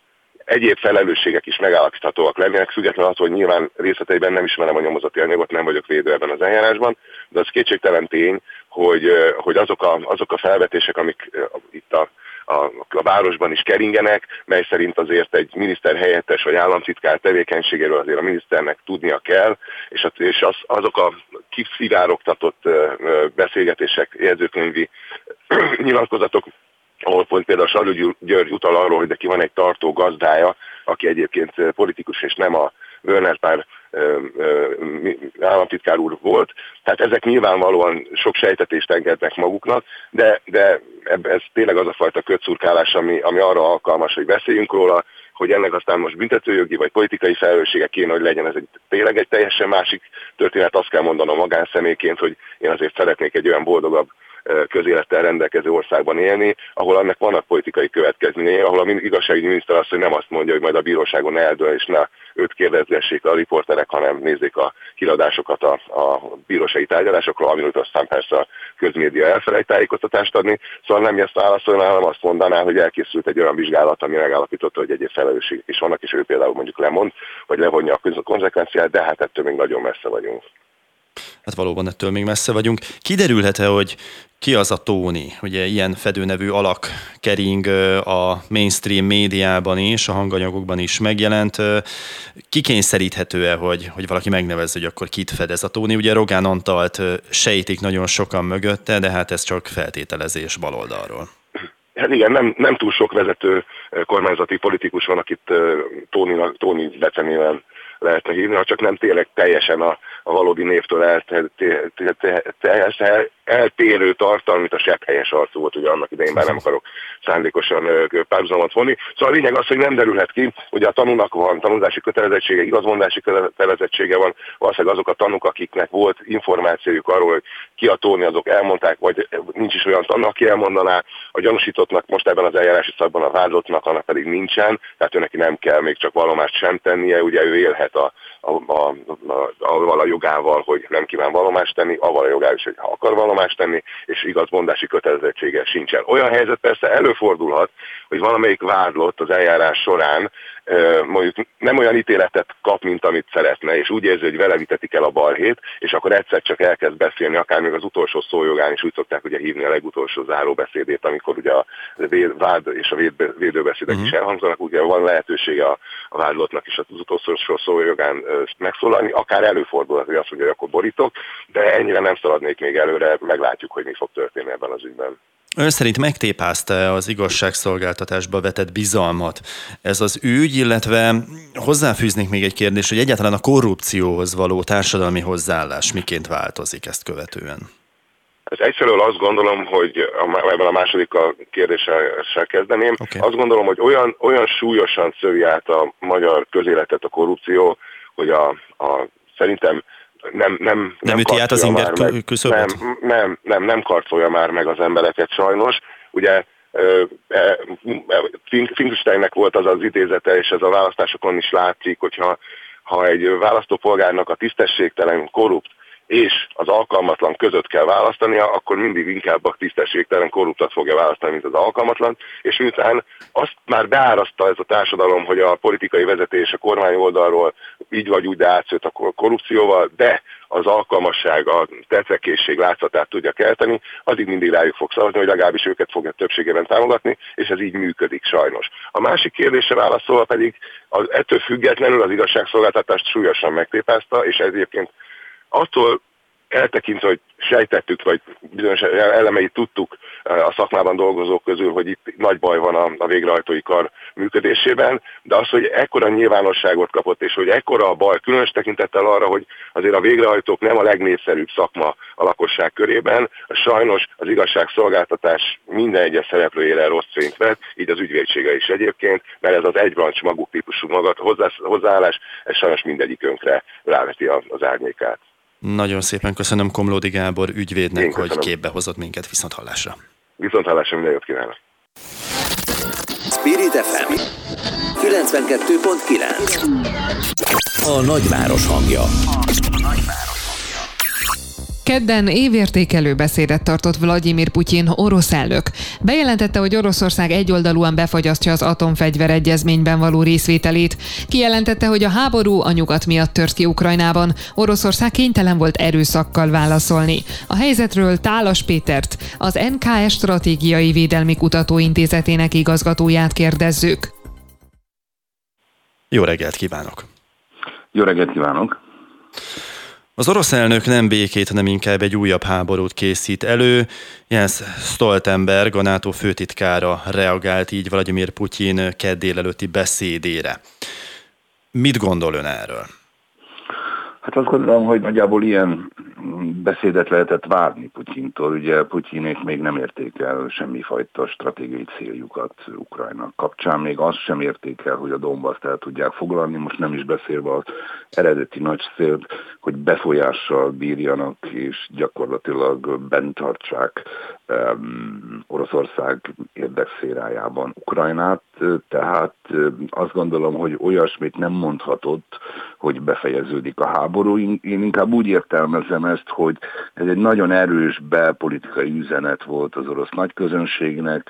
egyéb felelősségek is megállapíthatóak lennének, függetlenül attól, hogy nyilván részleteiben nem ismerem a nyomozati anyagot, nem vagyok védő ebben az eljárásban, de az kétségtelen tény, hogy, hogy azok, a, azok a felvetések, amik itt a a, a városban is keringenek, mely szerint azért egy miniszter helyettes vagy államtitkár tevékenységéről azért a miniszternek tudnia kell, és, az, és az, azok a kiszivárogtatott beszélgetések, jegyzőkönyvi nyilatkozatok, ahol pont például Sarjú György utal arról, hogy neki van egy tartó gazdája, aki egyébként politikus és nem a Werner Pár államtitkár úr volt. Tehát ezek nyilvánvalóan sok sejtetést engednek maguknak, de, de ez tényleg az a fajta kötszurkálás, ami, ami arra alkalmas, hogy beszéljünk róla, hogy ennek aztán most büntetőjogi vagy politikai felelőssége kéne, hogy legyen. Ez egy, tényleg egy teljesen másik történet. Azt kell mondanom magánszemélyként, hogy én azért szeretnék egy olyan boldogabb közélettel rendelkező országban élni, ahol annak vannak politikai következményei, ahol a igazságügyi miniszter azt, hogy nem azt mondja, hogy majd a bíróságon eldől, és ne őt kérdezzessék a riporterek, hanem nézzék a híradásokat a, a bírósági tárgyalásokról, amiről aztán persze a közmédia elfelejt tájékoztatást adni. Szóval nem ezt válaszolna, hanem azt mondaná, hogy elkészült egy olyan vizsgálat, ami megállapította, hogy egyéb felelősségek is vannak, és ő például mondjuk lemond, vagy levonja a konzekvenciát, de hát ettől még nagyon messze vagyunk. Hát valóban ettől még messze vagyunk. Kiderülhet-e, hogy ki az a Tóni? Ugye ilyen fedőnevű alak kering a mainstream médiában is, a hanganyagokban is megjelent. Kikényszeríthető-e, hogy, hogy valaki megnevezze, hogy akkor kit fed ez a Tóni? Ugye Rogán Antalt sejtik nagyon sokan mögötte, de hát ez csak feltételezés baloldalról. Hát igen, nem, nem túl sok vezető kormányzati politikus van, akit Tóni, Tóni becenével lehetne hívni, ha csak nem tényleg teljesen a, a valódi névtől eltérő tartalmi, mint a sebb helyes arcú volt, ugye annak idején már nem akarok szándékosan párhuzamot vonni. Szóval a lényeg az, hogy nem derülhet ki, hogy a tanúnak van tanulási kötelezettsége, igazmondási kötelezettsége van, valószínűleg azok a tanúk, akiknek volt információjuk arról, hogy ki a tóni, azok elmondták, vagy nincs is olyan tanú, aki elmondaná, a gyanúsítottnak most ebben az eljárási szakban a vádottnak, annak pedig nincsen, tehát ő neki nem kell még csak vallomást sem tennie, ugye ő élhet a, a, a, a, a jogával, hogy nem kíván vallomást tenni, avval a jogával is, hogy ha akar vallomást tenni, és igazmondási kötelezettsége sincsen. Olyan helyzet persze előfordulhat, hogy valamelyik vádlott az eljárás során mondjuk nem olyan ítéletet kap, mint amit szeretne, és úgy érzi, hogy vele vitetik el a balhét, és akkor egyszer csak elkezd beszélni, akár még az utolsó szójogán is úgy szokták ugye hívni a legutolsó záróbeszédét, amikor ugye a vád és a védőbeszédek uh-huh. is elhangzanak, ugye van lehetősége a, a vádlottnak is az utolsó szójogán megszólalni, akár előfordul, hogy azt mondja, hogy akkor borítok, de ennyire nem szaladnék még előre, meglátjuk, hogy mi fog történni ebben az ügyben. Ön szerint megtépázta az igazságszolgáltatásba vetett bizalmat ez az ügy, illetve hozzáfűznék még egy kérdést, hogy egyáltalán a korrupcióhoz való társadalmi hozzáállás miként változik ezt követően? Ez egyfelől azt gondolom, hogy ebben a második a kérdéssel kezdeném, okay. azt gondolom, hogy olyan, olyan súlyosan szövi át a magyar közéletet a korrupció, hogy a, a szerintem nem, nem, nem, nem üti át az inger küszöböt? Nem, nem, nem, nem karcolja már meg az embereket sajnos. Ugye e, Finkelsteinnek volt az az idézete, és ez a választásokon is látszik, hogyha ha egy választópolgárnak a tisztességtelen, korrupt és az alkalmatlan között kell választania, akkor mindig inkább a tisztességtelen korruptat fogja választani, mint az alkalmatlan, és miután azt már beáraszta ez a társadalom, hogy a politikai vezetés a kormány oldalról így vagy úgy, de átszőtt a korrupcióval, de az alkalmasság, a tetrekészség látszatát tudja kelteni, addig mindig rájuk fog szavazni, hogy legalábbis őket fogja többségében támogatni, és ez így működik sajnos. A másik kérdésre válaszolva pedig az, ettől függetlenül az igazságszolgáltatást súlyosan megtépázta, és ez egyébként attól eltekintve, hogy sejtettük, vagy bizonyos elemeit tudtuk eh, a szakmában dolgozók közül, hogy itt nagy baj van a, a végrehajtói kar működésében, de az, hogy ekkora nyilvánosságot kapott, és hogy ekkora a baj, különös tekintettel arra, hogy azért a végrehajtók nem a legnépszerűbb szakma a lakosság körében, sajnos az igazságszolgáltatás minden egyes szereplőjére rossz fényt vett, így az ügyvédsége is egyébként, mert ez az egybrancs maguk típusú magat, hozzáállás, ez sajnos mindegyikünkre ráveti az árnyékát. Nagyon szépen köszönöm Komlódi Gábor ügyvédnek, hogy képbe hozott minket viszont hallásra. Viszont hallásra minden jót kívánok. Spirit FM 92.9 A nagyváros hangja. Kedden évértékelő beszédet tartott Vladimir Putyin orosz elnök. Bejelentette, hogy Oroszország egyoldalúan befagyasztja az atomfegyver egyezményben való részvételét. Kijelentette, hogy a háború a nyugat miatt tört ki Ukrajnában. Oroszország kénytelen volt erőszakkal válaszolni. A helyzetről Tálas Pétert, az NKS Stratégiai Védelmi Kutatóintézetének igazgatóját kérdezzük. Jó reggelt kívánok! Jó reggelt kívánok! Az orosz elnök nem békét, hanem inkább egy újabb háborút készít elő. Jens Stoltenberg, a NATO főtitkára reagált így Vladimir Putyin kedd délelőtti beszédére. Mit gondol ön erről? Hát azt gondolom, hogy nagyjából ilyen beszédet lehetett várni Putyintól. Ugye Putyinék még nem érték el semmifajta stratégiai céljukat Ukrajna kapcsán. Még azt sem érték el, hogy a Donbass el tudják foglalni. Most nem is beszélve az eredeti nagy célt, hogy befolyással bírjanak és gyakorlatilag bent tartsák um, Oroszország érdekszérájában Ukrajnát. Tehát azt gondolom, hogy olyasmit nem mondhatott, hogy befejeződik a háború. Én inkább úgy értelmezem ezt, hogy ez egy nagyon erős belpolitikai üzenet volt az orosz nagyközönségnek.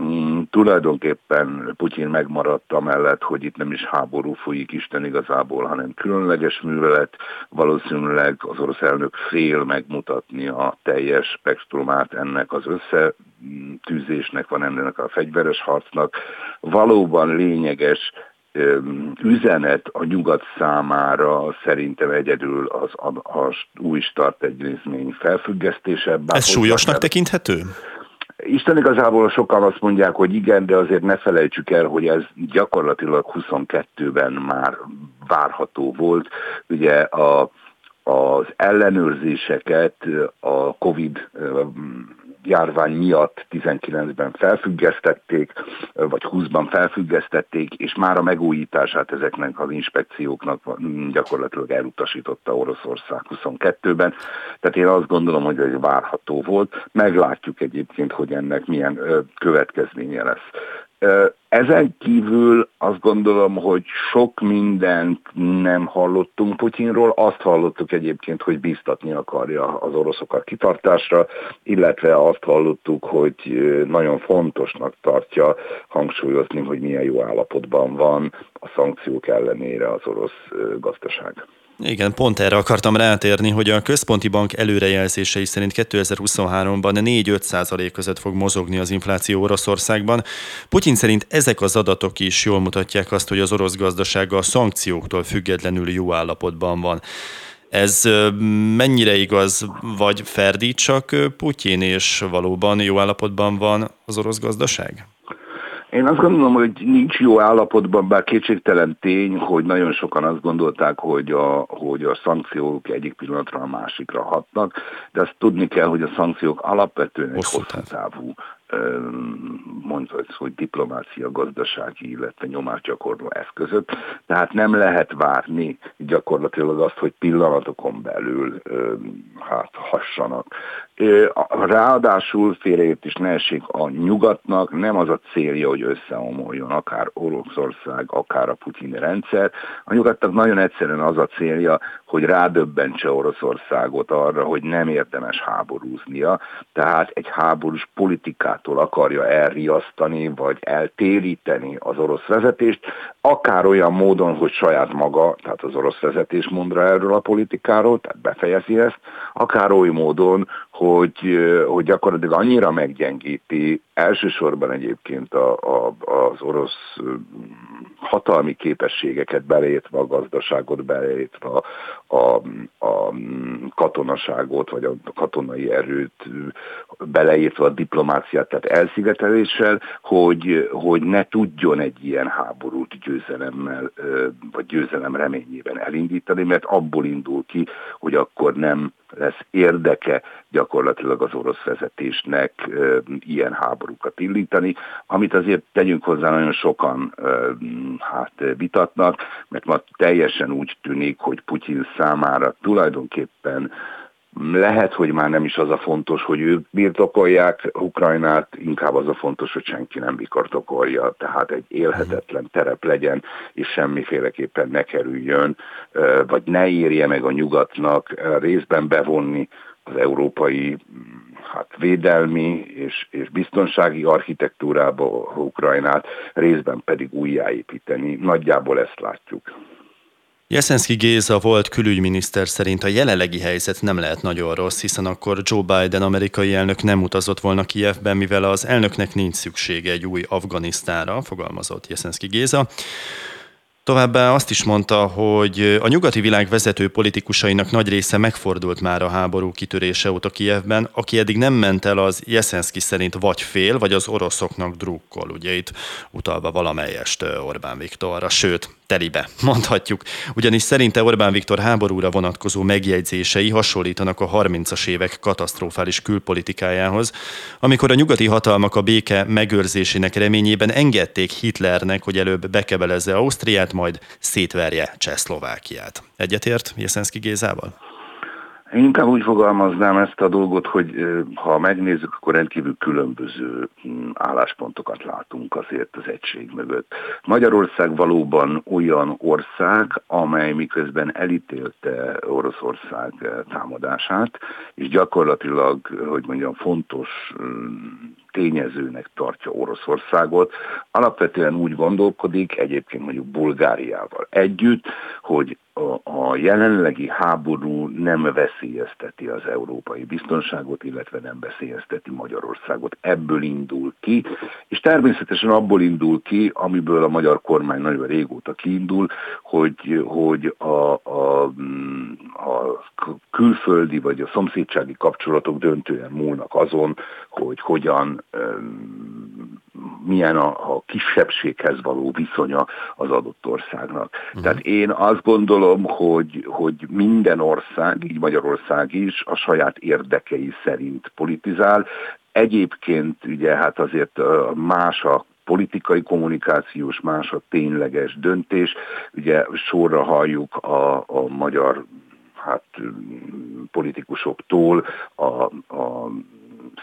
Mm, tulajdonképpen Putyin megmaradt amellett, hogy itt nem is háború folyik Isten igazából, hanem különleges művelet. Valószínűleg az orosz elnök fél megmutatni a teljes spektrumát ennek az összetűzésnek, van ennek a fegyveres harcnak. Valóban lényeges üzenet a nyugat számára szerintem egyedül az a, a új start egyezmény felfüggesztése. Ez súlyosnak tekinthető? Isten igazából sokan azt mondják, hogy igen, de azért ne felejtsük el, hogy ez gyakorlatilag 22-ben már várható volt. Ugye a, az ellenőrzéseket a Covid járvány miatt 19-ben felfüggesztették, vagy 20-ban felfüggesztették, és már a megújítását ezeknek az inspekcióknak gyakorlatilag elutasította Oroszország 22-ben. Tehát én azt gondolom, hogy ez várható volt. Meglátjuk egyébként, hogy ennek milyen következménye lesz. Ezen kívül azt gondolom, hogy sok mindent nem hallottunk Putyinról, azt hallottuk egyébként, hogy bíztatni akarja az oroszokat kitartásra, illetve azt hallottuk, hogy nagyon fontosnak tartja hangsúlyozni, hogy milyen jó állapotban van a szankciók ellenére az orosz gazdaság. Igen, pont erre akartam rátérni, hogy a központi bank előrejelzései szerint 2023-ban 4-5 százalék között fog mozogni az infláció Oroszországban. Putyin szerint ezek az adatok is jól mutatják azt, hogy az orosz gazdasága a szankcióktól függetlenül jó állapotban van. Ez mennyire igaz, vagy ferdít csak Putyin, és valóban jó állapotban van az orosz gazdaság? Én azt gondolom, hogy nincs jó állapotban, bár kétségtelen tény, hogy nagyon sokan azt gondolták, hogy a, hogy a szankciók egyik pillanatra a másikra hatnak, de azt tudni kell, hogy a szankciók alapvetően egy hosszú távú mondva, hogy diplomácia, gazdasági, illetve nyomásgyakorló eszközök. Tehát nem lehet várni gyakorlatilag azt, hogy pillanatokon belül hát hassanak. Ráadásul félreért is ne esik a nyugatnak, nem az a célja, hogy összeomoljon akár Oroszország, akár a Putyin rendszer. A nyugatnak nagyon egyszerűen az a célja, hogy rádöbbentse Oroszországot arra, hogy nem érdemes háborúznia, tehát egy háborús politikától akarja elriasztani, vagy eltéríteni az orosz vezetést, akár olyan módon, hogy saját maga, tehát az orosz vezetés mond rá erről a politikáról, tehát befejezi ezt, akár oly módon, hogy, hogy gyakorlatilag annyira meggyengíti elsősorban egyébként a, a, az orosz hatalmi képességeket beleértve a gazdaságot, beleértve a, a, katonaságot, vagy a katonai erőt, beleértve a diplomáciát, tehát elszigeteléssel, hogy, hogy ne tudjon egy ilyen háborút győzelemmel, vagy győzelem reményében elindítani, mert abból indul ki, hogy akkor nem lesz érdeke gyakorlatilag az orosz vezetésnek ilyen háborúkat indítani, amit azért tegyünk hozzá nagyon sokan hát vitatnak, mert ma teljesen úgy tűnik, hogy Putyin számára tulajdonképpen lehet, hogy már nem is az a fontos, hogy ők birtokolják Ukrajnát, inkább az a fontos, hogy senki nem birtokolja, tehát egy élhetetlen terep legyen, és semmiféleképpen ne kerüljön, vagy ne érje meg a nyugatnak részben bevonni az európai hát védelmi és, és biztonsági architektúrába Ukrajnát, részben pedig újjáépíteni. Nagyjából ezt látjuk. Jeszenszki Géza volt külügyminiszter szerint a jelenlegi helyzet nem lehet nagyon rossz, hiszen akkor Joe Biden amerikai elnök nem utazott volna Kijevben, mivel az elnöknek nincs szüksége egy új Afganisztánra, fogalmazott Jeszenszki Géza. Továbbá azt is mondta, hogy a nyugati világ vezető politikusainak nagy része megfordult már a háború kitörése óta Kijevben, aki eddig nem ment el az Jeszenszki szerint vagy fél, vagy az oroszoknak drukkol, ugye itt utalva valamelyest Orbán Viktorra, sőt, telibe, mondhatjuk. Ugyanis szerinte Orbán Viktor háborúra vonatkozó megjegyzései hasonlítanak a 30-as évek katasztrofális külpolitikájához, amikor a nyugati hatalmak a béke megőrzésének reményében engedték Hitlernek, hogy előbb bekebelezze Ausztriát, majd szétverje Csehszlovákiát. Egyetért Jeszenszki Gézával? Inkább úgy fogalmaznám ezt a dolgot, hogy ha megnézzük, akkor rendkívül különböző hm, álláspontokat látunk azért az egység mögött. Magyarország valóban olyan ország, amely miközben elítélte Oroszország támadását, és gyakorlatilag, hogy mondjam, fontos hm, tényezőnek tartja Oroszországot. Alapvetően úgy gondolkodik, egyébként mondjuk Bulgáriával együtt, hogy a, jelenlegi háború nem veszélyezteti az európai biztonságot, illetve nem veszélyezteti Magyarországot. Ebből indul ki, és természetesen abból indul ki, amiből a magyar kormány nagyon régóta kiindul, hogy, hogy a, a, a külföldi vagy a szomszédsági kapcsolatok döntően múlnak azon, hogy hogyan milyen a, a kisebbséghez való viszonya az adott országnak. Uh-huh. Tehát én azt gondolom, hogy, hogy minden ország, így Magyarország is a saját érdekei szerint politizál, Egyébként ugye hát azért más a politikai kommunikációs, más a tényleges döntés. Ugye sorra halljuk a, a magyar hát politikusoktól a, a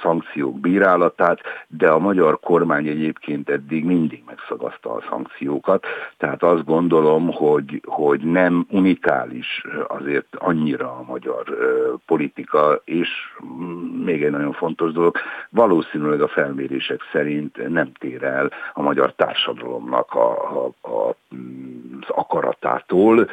szankciók bírálatát, de a magyar kormány egyébként eddig mindig megszagazta a szankciókat, tehát azt gondolom, hogy, hogy nem unikális azért annyira a magyar politika, és még egy nagyon fontos dolog, valószínűleg a felmérések szerint nem tér el a magyar társadalomnak a, a, a az akaratától.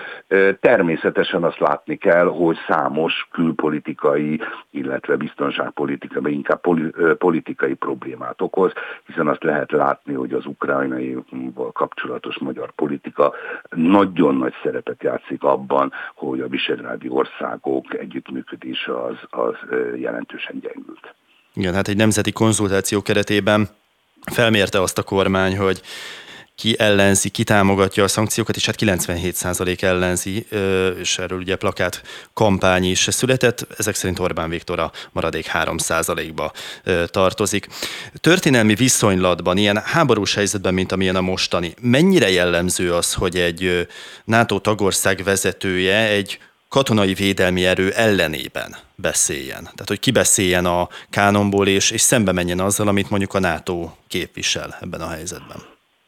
Természetesen azt látni kell, hogy számos külpolitikai, illetve biztonságpolitikai, inkább politikai problémát okoz, hiszen azt lehet látni, hogy az ukrajnai kapcsolatos magyar politika nagyon nagy szerepet játszik abban, hogy a visegrádi országok együttműködése az, az jelentősen gyengült. Igen, hát egy nemzeti konzultáció keretében felmérte azt a kormány, hogy ki ellenzi, ki támogatja a szankciókat, és hát 97% ellenzi, és erről ugye plakát kampány is született, ezek szerint Orbán Viktor a maradék 3%-ba tartozik. Történelmi viszonylatban, ilyen háborús helyzetben, mint amilyen a mostani, mennyire jellemző az, hogy egy NATO tagország vezetője egy katonai védelmi erő ellenében beszéljen. Tehát, hogy kibeszéljen a kánonból, és, és szembe menjen azzal, amit mondjuk a NATO képvisel ebben a helyzetben.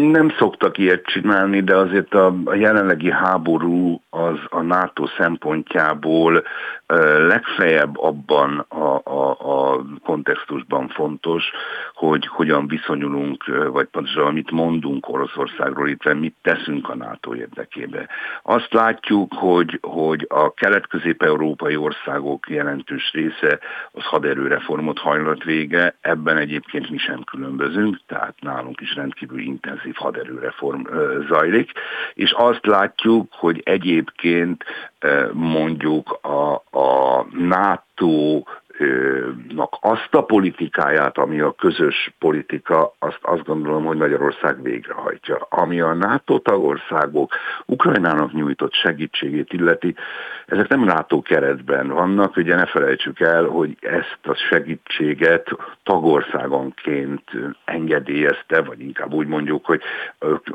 Nem szoktak ilyet csinálni, de azért a, a jelenlegi háború az a NATO szempontjából legfeljebb abban a, a, a kontextusban fontos, hogy hogyan viszonyulunk, vagy pontosan mit mondunk Oroszországról, illetve mit teszünk a NATO érdekébe. Azt látjuk, hogy, hogy a kelet-közép-európai országok jelentős része az haderőreformot hajlott vége, ebben egyébként mi sem különbözünk, tehát nálunk is rendkívül intenzív haderőreform zajlik, és azt látjuk, hogy egyébként mondjuk a, a NATO azt a politikáját, ami a közös politika, azt azt gondolom, hogy Magyarország végrehajtja. Ami a NATO tagországok Ukrajnának nyújtott segítségét illeti, ezek nem NATO keretben vannak, ugye ne felejtsük el, hogy ezt a segítséget tagországonként engedélyezte, vagy inkább úgy mondjuk, hogy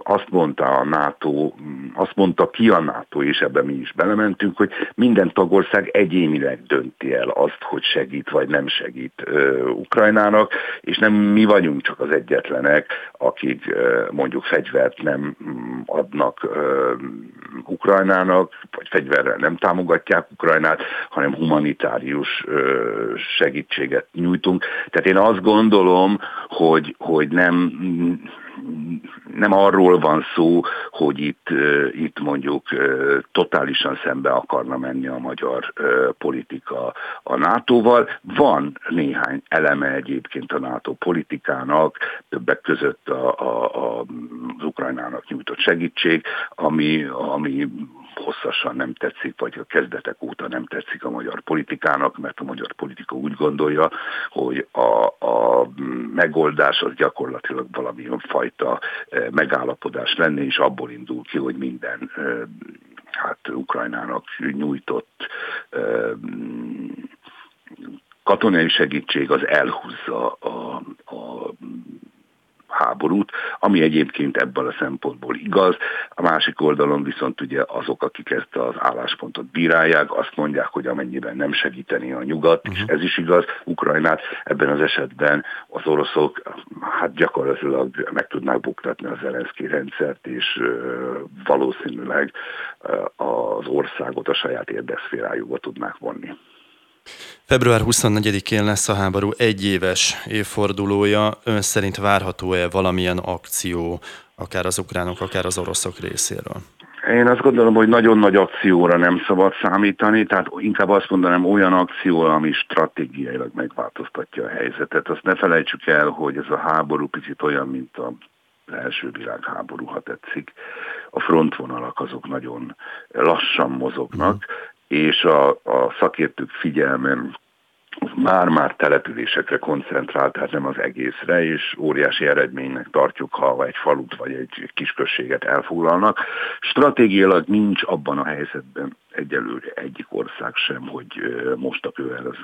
azt mondta a NATO, azt mondta ki a NATO, és ebben mi is belementünk, hogy minden tagország egyénileg dönti el azt, hogy segít vagy nem segít Ukrajnának, és nem mi vagyunk csak az egyetlenek, akik mondjuk fegyvert nem mm, adnak Ukrajnának, vagy fegyverrel nem támogatják Ukrajnát, hanem humanitárius segítséget nyújtunk. Tehát én azt gondolom, hogy, hogy nem nem arról van szó, hogy itt, itt mondjuk totálisan szembe akarna menni a magyar politika a NATO-val. Van néhány eleme egyébként a NATO politikának, többek között a, a, a, az Ukrajnának nyújtott segítség, ami, ami hosszasan nem tetszik, vagy a kezdetek óta nem tetszik a magyar politikának, mert a magyar politika úgy gondolja, hogy a, a megoldás az gyakorlatilag valamilyen fajta e, megállapodás lenne, és abból indul ki, hogy minden e, hát Ukrajnának nyújtott e, katonai segítség az elhúzza a, a háborút, ami egyébként ebből a szempontból igaz. A másik oldalon viszont ugye azok, akik ezt az álláspontot bírálják, azt mondják, hogy amennyiben nem segíteni a nyugat, uh-huh. és mhm. ez is igaz, Ukrajnát ebben az esetben az oroszok hát gyakorlatilag meg tudnák buktatni az Zelenszky rendszert, és valószínűleg az országot a saját érdekszférájukba tudnák vonni. Február 24-én lesz a háború egyéves évfordulója. Ön szerint várható-e valamilyen akció, akár az ukránok, akár az oroszok részéről? Én azt gondolom, hogy nagyon nagy akcióra nem szabad számítani, tehát inkább azt mondanám olyan akció, ami stratégiailag megváltoztatja a helyzetet. Azt ne felejtsük el, hogy ez a háború picit olyan, mint a első világháború, ha tetszik. A frontvonalak azok nagyon lassan mozognak, mm és a, a szakértők figyelme már-már településekre koncentrált, tehát nem az egészre, és óriási eredménynek tartjuk, ha egy falut vagy egy kisközséget elfoglalnak. Stratégiailag nincs abban a helyzetben egyelőre egyik ország sem, hogy most a, közel,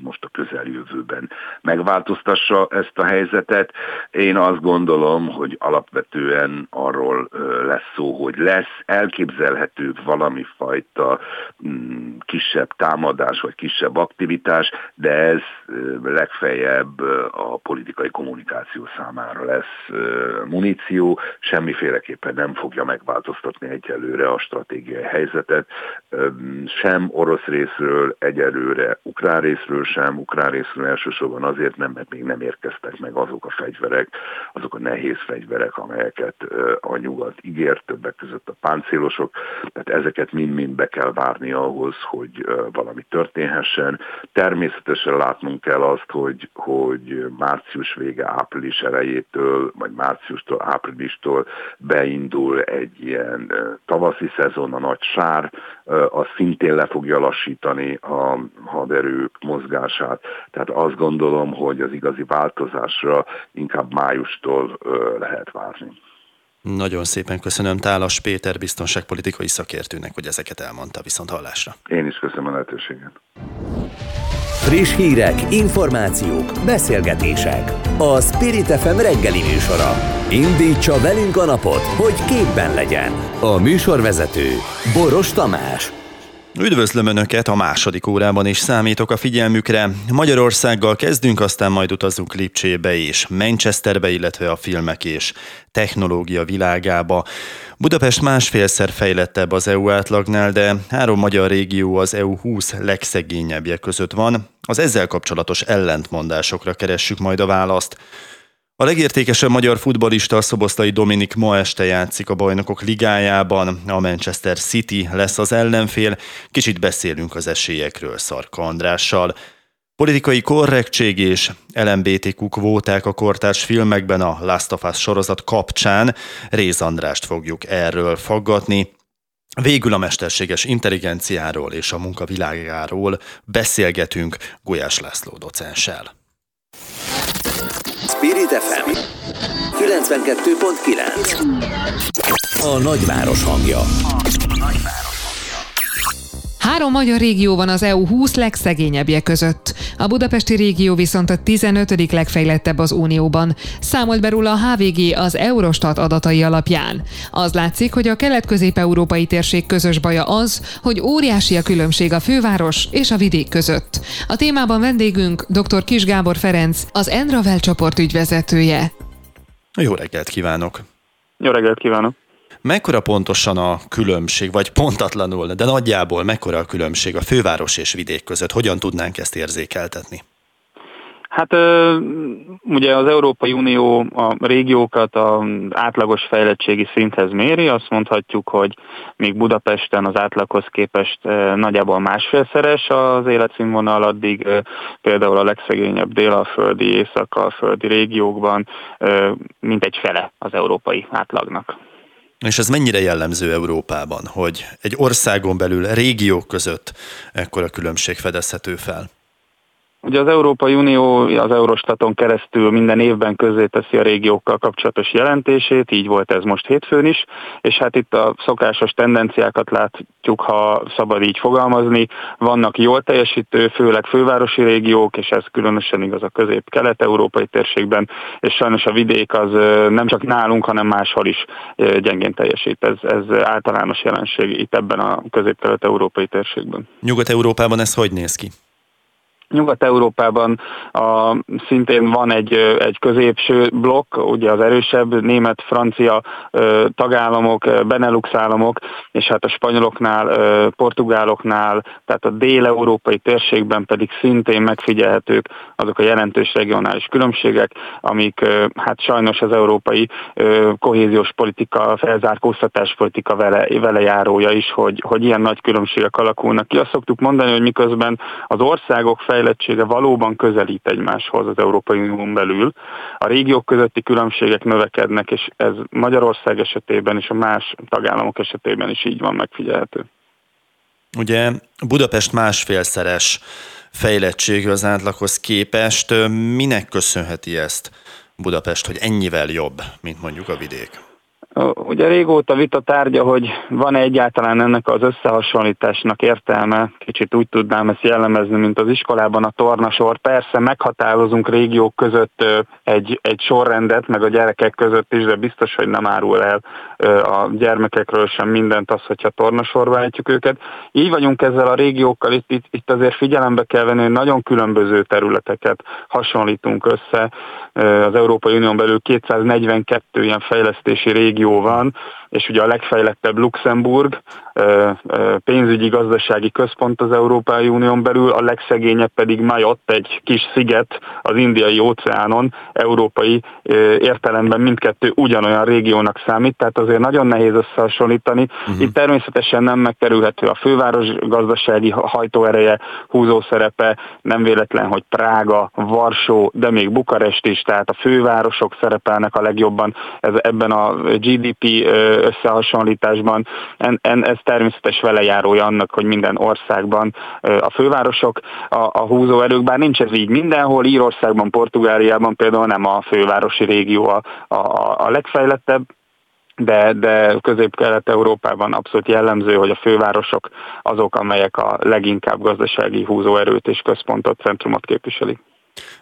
most a közeljövőben megváltoztassa ezt a helyzetet. Én azt gondolom, hogy alapvetően arról lesz szó, hogy lesz elképzelhető valami fajta mm, kisebb támadás vagy kisebb aktivitás, de ez legfeljebb a politikai kommunikáció számára lesz muníció, semmiféleképpen nem fogja megváltoztatni egyelőre a stratégiai helyzetet, sem orosz részről egyelőre, ukrán részről sem, ukrán részről elsősorban azért nem, mert még nem érkeztek meg azok a fegyverek, azok a nehéz fegyverek, amelyeket a nyugat ígért, többek között a páncélosok, tehát ezeket mind-mind be kell várni ahhoz, hogy valami történhessen. Természetesen látnunk kell azt, hogy, hogy március vége, április elejétől, vagy márciustól, áprilistól beindul egy ilyen tavaszi szezon, a nagy sár, az szintén le fogja lassítani a haderők mozgását. Tehát azt gondolom, hogy az igazi változásra inkább májustól lehet várni. Nagyon szépen köszönöm Tálas Péter biztonságpolitikai szakértőnek, hogy ezeket elmondta viszont hallásra. Én is köszönöm a lehetőséget. Friss hírek, információk, beszélgetések. A Spirit FM reggeli műsora. Indítsa velünk a napot, hogy képben legyen. A műsorvezető Boros Tamás. Üdvözlöm Önöket a második órában is számítok a figyelmükre. Magyarországgal kezdünk, aztán majd utazunk Lipcsébe és Manchesterbe, illetve a filmek és technológia világába. Budapest másfélszer fejlettebb az EU átlagnál, de három magyar régió az EU 20 legszegényebbje között van. Az ezzel kapcsolatos ellentmondásokra keressük majd a választ. A legértékesebb magyar futbalista a szoboszlai Dominik ma este játszik a bajnokok ligájában, a Manchester City lesz az ellenfél, kicsit beszélünk az esélyekről Szarka Andrással. Politikai korrektség és LMBTQ kvóták a kortárs filmekben a Last of Us sorozat kapcsán Réz Andrást fogjuk erről faggatni. Végül a mesterséges intelligenciáról és a munkavilágáról beszélgetünk Gulyás László docenssel. Spirit FM 92.9 A nagyváros hangja. Három magyar régió van az EU 20 legszegényebbje között. A budapesti régió viszont a 15. legfejlettebb az Unióban. Számolt be róla a HVG az Eurostat adatai alapján. Az látszik, hogy a kelet-közép-európai térség közös baja az, hogy óriási a különbség a főváros és a vidék között. A témában vendégünk dr. Kis Gábor Ferenc, az Enravel csoport ügyvezetője. Jó reggelt kívánok! Jó reggelt kívánok! Mekkora pontosan a különbség, vagy pontatlanul, de nagyjából mekkora a különbség a főváros és vidék között? Hogyan tudnánk ezt érzékeltetni? Hát ugye az Európai Unió a régiókat az átlagos fejlettségi szinthez méri, azt mondhatjuk, hogy még Budapesten az átlaghoz képest nagyjából másfélszeres az életszínvonal, addig például a legszegényebb délalföldi, észak-alföldi régiókban mintegy fele az európai átlagnak. És ez mennyire jellemző Európában, hogy egy országon belül régiók között ekkora különbség fedezhető fel? Ugye az Európai Unió az Eurostaton keresztül minden évben teszi a régiókkal kapcsolatos jelentését, így volt ez most hétfőn is, és hát itt a szokásos tendenciákat látjuk, ha szabad így fogalmazni. Vannak jól teljesítő, főleg fővárosi régiók, és ez különösen igaz a közép-kelet-európai térségben, és sajnos a vidék az nem csak nálunk, hanem máshol is gyengén teljesít. Ez, ez általános jelenség itt ebben a közép-kelet-európai térségben. Nyugat-európában ez hogy néz ki? Nyugat-Európában a, szintén van egy, egy középső blokk, ugye az erősebb német, francia tagállamok, Benelux államok, és hát a spanyoloknál, portugáloknál, tehát a dél-európai térségben pedig szintén megfigyelhetők azok a jelentős regionális különbségek, amik hát sajnos az európai kohéziós politika, felzárkóztatás politika vele, vele járója is, hogy, hogy ilyen nagy különbségek alakulnak ki. Azt szoktuk mondani, hogy miközben az országok fej fejlettsége valóban közelít egymáshoz az Európai Unión belül. A régiók közötti különbségek növekednek, és ez Magyarország esetében és a más tagállamok esetében is így van megfigyelhető. Ugye Budapest másfélszeres fejlettségű az átlaghoz képest. Minek köszönheti ezt Budapest, hogy ennyivel jobb, mint mondjuk a vidék? Ugye régóta vita tárgya, hogy van-e egyáltalán ennek az összehasonlításnak értelme, kicsit úgy tudnám ezt jellemezni, mint az iskolában a tornasor. Persze meghatározunk régiók között egy, egy sorrendet, meg a gyerekek között is, de biztos, hogy nem árul el a gyermekekről sem mindent az, hogyha tornasorba ejtjük őket. Így vagyunk ezzel a régiókkal, itt, itt, itt azért figyelembe kell venni, hogy nagyon különböző területeket hasonlítunk össze. Az Európai Unión belül 242 ilyen fejlesztési régió van, és ugye a legfejlettebb Luxemburg, pénzügyi gazdasági központ az Európai Unión belül, a legszegényebb pedig Majott, egy kis sziget az indiai óceánon, európai értelemben mindkettő ugyanolyan régiónak számít, tehát azért nagyon nehéz összehasonlítani. Uh-huh. Itt természetesen nem megkerülhető a főváros gazdasági hajtóereje, húzószerepe, nem véletlen, hogy Prága, Varsó, de még Bukarest is, tehát a fővárosok szerepelnek a legjobban ez, ebben a GDP összehasonlításban. En, en, ez természetes velejárója annak, hogy minden országban a fővárosok a, a húzóerők, bár nincs ez így mindenhol, Írországban, Portugáliában például nem a fővárosi régió a, a, a legfejlettebb, de, de közép-kelet-európában abszolút jellemző, hogy a fővárosok azok, amelyek a leginkább gazdasági húzóerőt és központot, centrumot képviselik.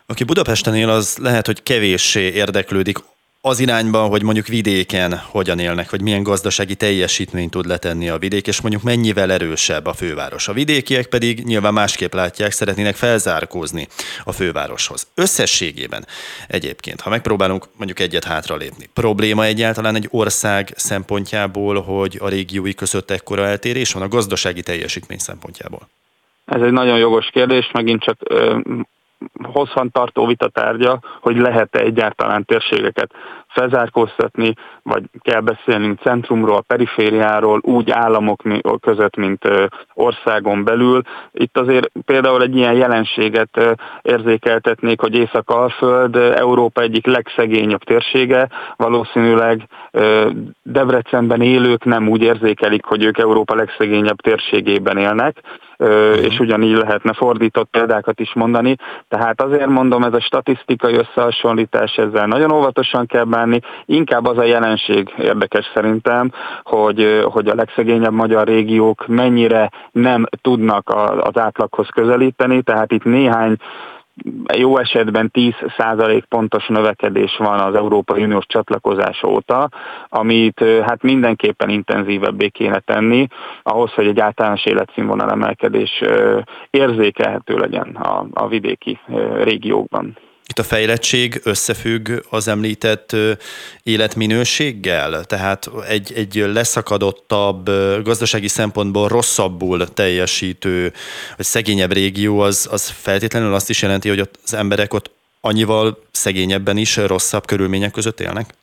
Aki Budapesten él, az lehet, hogy kevéssé érdeklődik az irányban, hogy mondjuk vidéken hogyan élnek, vagy milyen gazdasági teljesítményt tud letenni a vidék, és mondjuk mennyivel erősebb a főváros. A vidékiek pedig nyilván másképp látják, szeretnének felzárkózni a fővároshoz. Összességében egyébként, ha megpróbálunk mondjuk egyet hátralépni, probléma egyáltalán egy ország szempontjából, hogy a régiói között ekkora eltérés van a gazdasági teljesítmény szempontjából? Ez egy nagyon jogos kérdés, megint csak hosszantartó vitatárgya, hogy lehet-e egyáltalán térségeket felzárkóztatni, vagy kell beszélnünk centrumról, perifériáról, úgy államok között, mint országon belül. Itt azért például egy ilyen jelenséget érzékeltetnék, hogy Észak-Alföld Európa egyik legszegényebb térsége, valószínűleg Debrecenben élők nem úgy érzékelik, hogy ők Európa legszegényebb térségében élnek, és ugyanígy lehetne fordított példákat is mondani. Tehát azért mondom, ez a statisztikai összehasonlítás, ezzel nagyon óvatosan kell bánni. Inkább az a jelenség érdekes szerintem, hogy, hogy a legszegényebb magyar régiók mennyire nem tudnak az átlaghoz közelíteni, tehát itt néhány jó esetben 10% pontos növekedés van az Európai Uniós csatlakozás óta, amit hát mindenképpen intenzívebbé kéne tenni, ahhoz, hogy egy általános életszínvonal emelkedés érzékelhető legyen a, a vidéki régiókban. Itt a fejlettség összefügg az említett életminőséggel? Tehát egy, egy leszakadottabb, gazdasági szempontból rosszabbul teljesítő, vagy szegényebb régió, az, az feltétlenül azt is jelenti, hogy az emberek ott annyival szegényebben is rosszabb körülmények között élnek?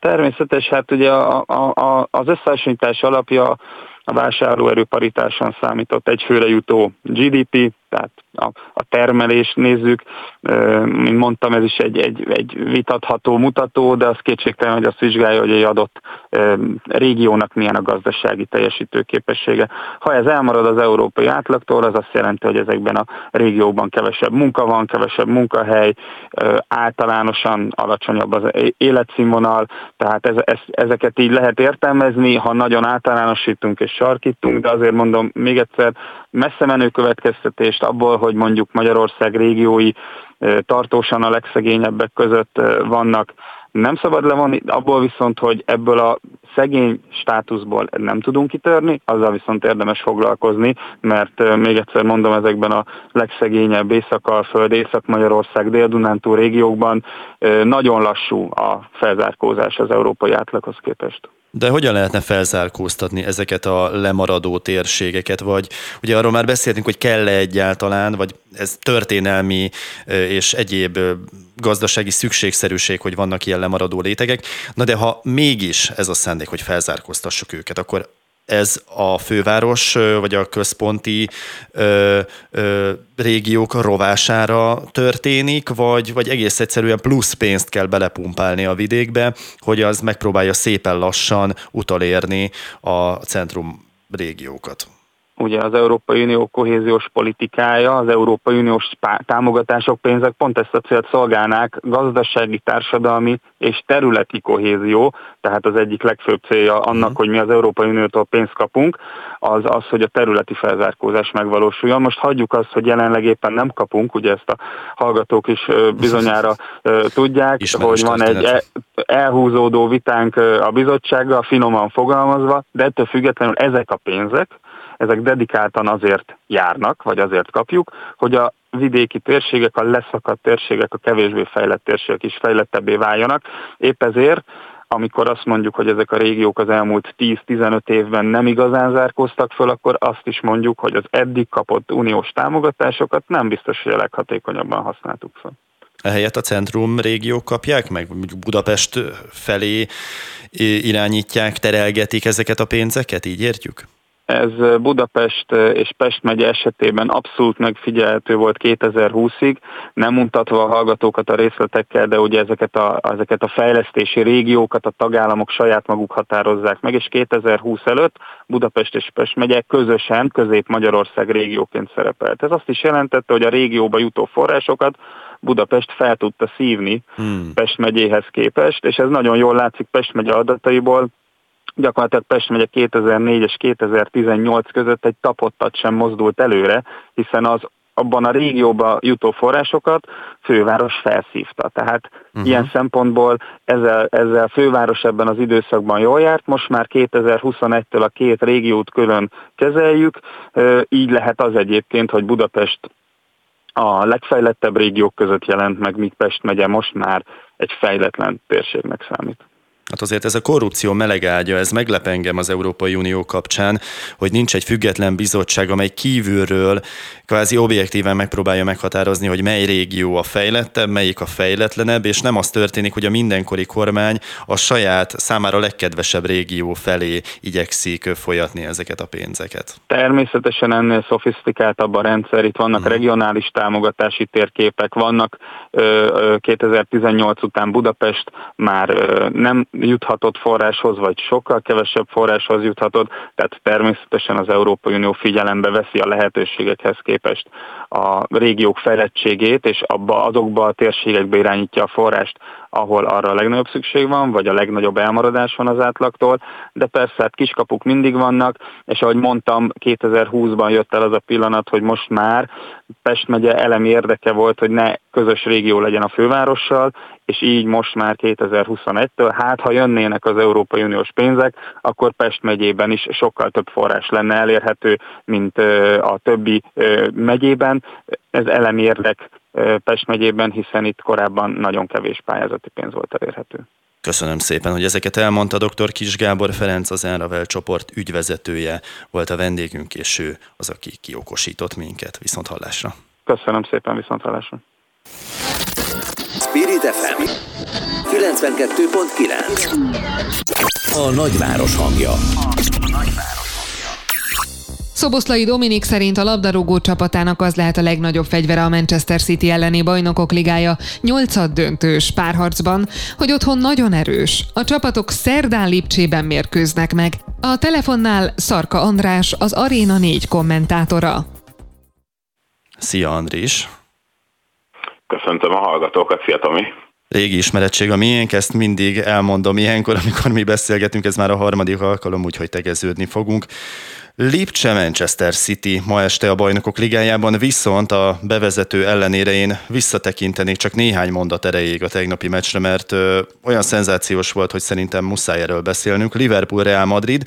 Természetes, hát ugye a, a, a, az összehasonlítás alapja a vásárlóerő paritáson számított egyfőre jutó GDP, tehát a, a termelést nézzük, mint mondtam, ez is egy, egy, egy vitatható mutató, de az kétségtelen, hogy azt vizsgálja, hogy egy adott régiónak milyen a gazdasági teljesítőképessége. Ha ez elmarad az európai átlagtól, az azt jelenti, hogy ezekben a régiókban kevesebb munka van, kevesebb munkahely, általánosan alacsonyabb az életszínvonal, tehát ez, ez, ezeket így lehet értelmezni, ha nagyon általánosítunk és sarkítunk, de azért mondom még egyszer, messze menő következtetést abból, hogy mondjuk Magyarország régiói tartósan a legszegényebbek között vannak, nem szabad levonni, abból viszont, hogy ebből a szegény státuszból nem tudunk kitörni, azzal viszont érdemes foglalkozni, mert még egyszer mondom, ezekben a legszegényebb Észak-Alföld, Észak-Magyarország, Dél-Dunántúl régiókban nagyon lassú a felzárkózás az európai átlaghoz képest. De hogyan lehetne felzárkóztatni ezeket a lemaradó térségeket, vagy ugye arról már beszéltünk, hogy kell-e egyáltalán, vagy ez történelmi és egyéb gazdasági szükségszerűség, hogy vannak ilyen lemaradó létegek. Na de ha mégis ez a szándék, hogy felzárkóztassuk őket, akkor ez a főváros vagy a központi ö, ö, régiók rovására történik, vagy, vagy egész egyszerűen plusz pénzt kell belepumpálni a vidékbe, hogy az megpróbálja szépen lassan utolérni a centrum régiókat? Ugye az Európai Unió kohéziós politikája, az Európai Uniós támogatások, pénzek pont ezt a célt szolgálnák, gazdasági, társadalmi és területi kohézió, tehát az egyik legfőbb célja annak, hogy mi az Európai Uniótól pénzt kapunk, az az, hogy a területi felzárkózás megvalósuljon. Most hagyjuk azt, hogy jelenleg éppen nem kapunk, ugye ezt a hallgatók is bizonyára tudják, Ismerős hogy van egy e- elhúzódó vitánk a bizottsággal, finoman fogalmazva, de ettől függetlenül ezek a pénzek, ezek dedikáltan azért járnak, vagy azért kapjuk, hogy a vidéki térségek, a leszakadt térségek, a kevésbé fejlett térségek is fejlettebbé váljanak. Épp ezért amikor azt mondjuk, hogy ezek a régiók az elmúlt 10-15 évben nem igazán zárkóztak föl, akkor azt is mondjuk, hogy az eddig kapott uniós támogatásokat nem biztos, hogy a leghatékonyabban használtuk fel. Ehelyett a centrum régiók kapják meg, Budapest felé irányítják, terelgetik ezeket a pénzeket, így értjük? Ez Budapest és Pest megye esetében abszolút megfigyelhető volt 2020-ig, nem mutatva a hallgatókat a részletekkel, de ugye ezeket a, ezeket a fejlesztési régiókat a tagállamok saját maguk határozzák meg, és 2020 előtt Budapest és Pest megye közösen Közép-Magyarország régióként szerepelt. Ez azt is jelentette, hogy a régióba jutó forrásokat Budapest fel tudta szívni hmm. Pest megyéhez képest, és ez nagyon jól látszik Pest megye adataiból, gyakorlatilag Pest megye 2004 és 2018 között egy tapottat sem mozdult előre, hiszen az abban a régióba jutó forrásokat főváros felszívta. Tehát uh-huh. ilyen szempontból ezzel, ezzel főváros ebben az időszakban jól járt, most már 2021-től a két régiót külön kezeljük, így lehet az egyébként, hogy Budapest a legfejlettebb régiók között jelent meg, míg Pest megye most már egy fejletlen térségnek számít. Hát azért ez a korrupció melegágya, ez meglep engem az Európai Unió kapcsán, hogy nincs egy független bizottság, amely kívülről kvázi objektíven megpróbálja meghatározni, hogy mely régió a fejlettebb, melyik a fejletlenebb, és nem az történik, hogy a mindenkori kormány a saját számára legkedvesebb régió felé igyekszik folyatni ezeket a pénzeket. Természetesen ennél szofisztikáltabb a rendszer, itt vannak hmm. regionális támogatási térképek, vannak 2018 után Budapest már nem juthatott forráshoz, vagy sokkal kevesebb forráshoz juthatott, tehát természetesen az Európai Unió figyelembe veszi a lehetőségekhez képest a régiók fejlettségét, és abba, azokba a térségekbe irányítja a forrást, ahol arra a legnagyobb szükség van, vagy a legnagyobb elmaradás van az átlagtól, de persze hát kiskapuk mindig vannak, és ahogy mondtam, 2020-ban jött el az a pillanat, hogy most már Pest megye elemi érdeke volt, hogy ne közös régió legyen a fővárossal, és így most már 2021-től, hát ha jönnének az Európai Uniós pénzek, akkor Pest megyében is sokkal több forrás lenne elérhető, mint a többi megyében. Ez elemi érdek Pest megyében, hiszen itt korábban nagyon kevés pályázati pénz volt elérhető. Köszönöm szépen, hogy ezeket elmondta dr. Kis Gábor Ferenc, az Enravel csoport ügyvezetője volt a vendégünk, és ő az, aki kiokosított minket. Viszont hallásra. Köszönöm szépen, viszont hallásra. Spirit FM 92.9 A nagyváros hangja. A nagyváros. Szoboszlai Dominik szerint a labdarúgó csapatának az lehet a legnagyobb fegyvere a Manchester City elleni bajnokok ligája nyolcad döntős párharcban, hogy otthon nagyon erős. A csapatok szerdán Lipcsében mérkőznek meg. A telefonnál Szarka András, az Aréna 4 kommentátora. Szia Andris! Köszöntöm a hallgatókat, szia Tomi! régi ismerettség a miénk, ezt mindig elmondom ilyenkor, amikor mi beszélgetünk, ez már a harmadik alkalom, úgyhogy tegeződni fogunk. Lipcse Manchester City ma este a bajnokok ligájában, viszont a bevezető ellenére én visszatekintenék csak néhány mondat erejéig a tegnapi meccsre, mert ö, olyan szenzációs volt, hogy szerintem muszáj erről beszélnünk. Liverpool Real Madrid.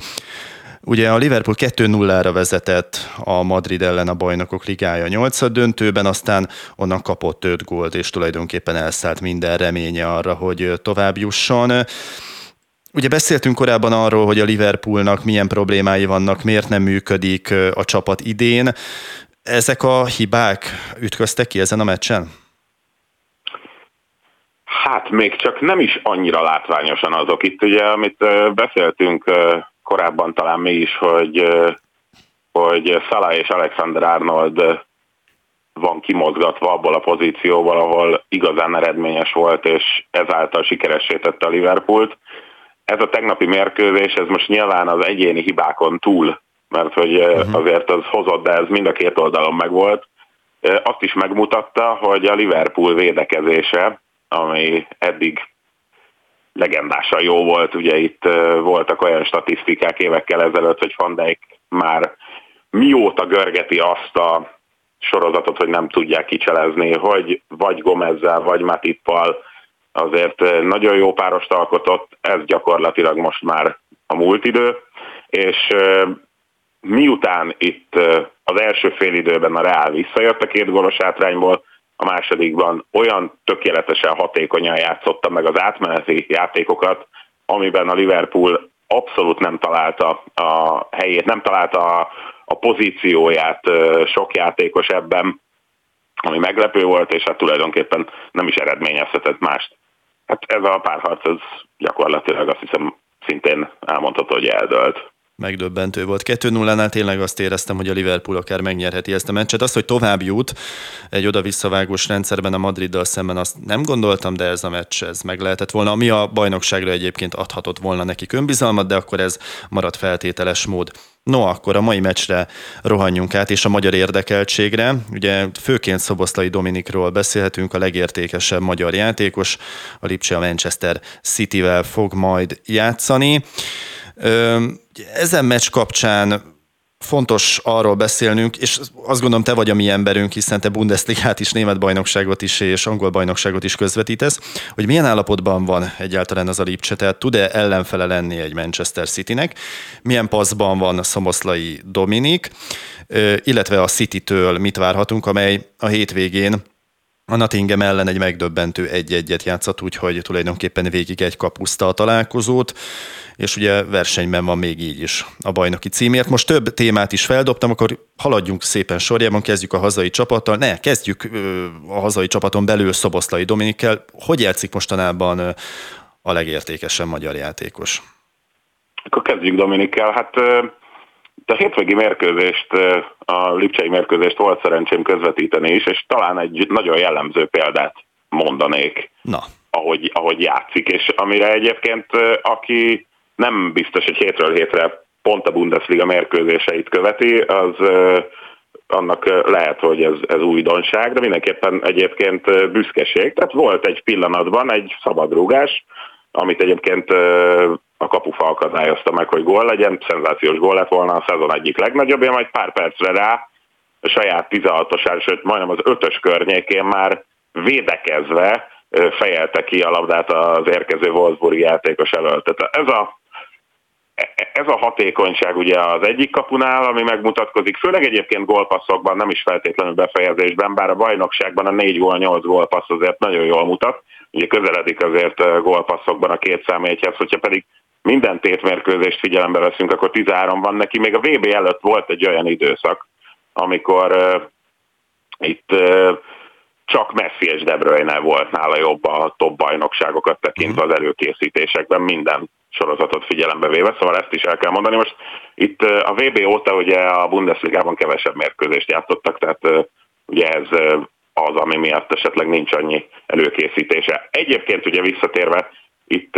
Ugye a Liverpool 2-0-ra vezetett a Madrid ellen a bajnokok ligája 8 döntőben, aztán onnan kapott 5 gólt, és tulajdonképpen elszállt minden reménye arra, hogy tovább jusson. Ugye beszéltünk korábban arról, hogy a Liverpoolnak milyen problémái vannak, miért nem működik a csapat idén. Ezek a hibák ütköztek ki ezen a meccsen? Hát még csak nem is annyira látványosan azok. Itt ugye, amit beszéltünk korábban talán mi is, hogy, hogy Salah és Alexander Arnold van kimozgatva abból a pozícióból, ahol igazán eredményes volt, és ezáltal sikeressé tette a Liverpoolt ez a tegnapi mérkőzés, ez most nyilván az egyéni hibákon túl mert hogy uh-huh. azért az hozott, de ez mind a két oldalon megvolt. Azt is megmutatta, hogy a Liverpool védekezése, ami eddig legendásan jó volt, ugye itt voltak olyan statisztikák évekkel ezelőtt, hogy Van Dijk már mióta görgeti azt a sorozatot, hogy nem tudják kicselezni, hogy vagy Gomezzel, vagy Matippal azért nagyon jó párost alkotott, ez gyakorlatilag most már a múlt idő, és miután itt az első fél időben a Reál visszajött a két gólos átrányból, a másodikban olyan tökéletesen hatékonyan játszotta meg az átmeneti játékokat, amiben a Liverpool abszolút nem találta a helyét, nem találta a, a pozícióját sok játékos ebben, ami meglepő volt, és hát tulajdonképpen nem is eredményezhetett mást. Hát ez a párharc, ez gyakorlatilag azt hiszem szintén elmondható, hogy eldölt megdöbbentő volt. 2-0-nál tényleg azt éreztem, hogy a Liverpool akár megnyerheti ezt a meccset. Az, hogy tovább jut egy oda-visszavágós rendszerben a Madriddal szemben, azt nem gondoltam, de ez a meccs ez meg lehetett volna, ami a bajnokságra egyébként adhatott volna neki önbizalmat, de akkor ez maradt feltételes mód. No, akkor a mai meccsre rohanjunk át, és a magyar érdekeltségre. Ugye főként Szoboszlai Dominikról beszélhetünk, a legértékesebb magyar játékos. A Lipcse a Manchester City-vel fog majd játszani. Ezen meccs kapcsán fontos arról beszélnünk, és azt gondolom te vagy a mi emberünk, hiszen te Bundesligát is, német bajnokságot is és angol bajnokságot is közvetítesz, hogy milyen állapotban van egyáltalán az a Lipcse, tehát tud-e ellenfele lenni egy Manchester Citynek, milyen paszban van a Szomoszlai Dominik, illetve a City-től mit várhatunk, amely a hétvégén a Nottingham ellen egy megdöbbentő egy-egyet játszott, úgyhogy tulajdonképpen végig egy kapuszta a találkozót, és ugye versenyben van még így is a bajnoki címért. Most több témát is feldobtam, akkor haladjunk szépen sorjában, kezdjük a hazai csapattal. Ne, kezdjük a hazai csapaton belül Szoboszlai Dominikkel. Hogy játszik mostanában a legértékesebb magyar játékos? Akkor kezdjük Dominikkel. Hát a hétvégi mérkőzést, a Lipcsei mérkőzést volt szerencsém közvetíteni is, és talán egy nagyon jellemző példát mondanék, Na. Ahogy, ahogy játszik, és amire egyébként aki nem biztos, hogy hétről hétre pont a Bundesliga mérkőzéseit követi, az annak lehet, hogy ez, ez újdonság, de mindenképpen egyébként büszkeség. Tehát volt egy pillanatban egy szabadrúgás, amit egyébként a kapufa akadályozta meg, hogy gól legyen, szenzációs gól lett volna a szezon egyik legnagyobbja, majd pár percre rá a saját 16-os, sőt majdnem az ötös környékén már védekezve fejelte ki a labdát az érkező Wolfsburg játékos elől. Tehát ez a, ez a hatékonyság ugye az egyik kapunál, ami megmutatkozik, főleg egyébként gólpasszokban, nem is feltétlenül befejezésben, bár a bajnokságban a 4 gól, 8 gólpassz azért nagyon jól mutat, ugye közeledik azért gólpasszokban a két számjegyhez, hogyha pedig minden tétmérkőzést figyelembe veszünk, akkor 13 van neki. Még a VB előtt volt egy olyan időszak, amikor uh, itt uh, csak Messi és De Bruyne volt nála jobb a top bajnokságokat tekintve az előkészítésekben minden sorozatot figyelembe véve, szóval ezt is el kell mondani. Most itt a VB óta ugye a Bundesligában kevesebb mérkőzést játszottak, tehát ugye ez az, ami miatt esetleg nincs annyi előkészítése. Egyébként ugye visszatérve itt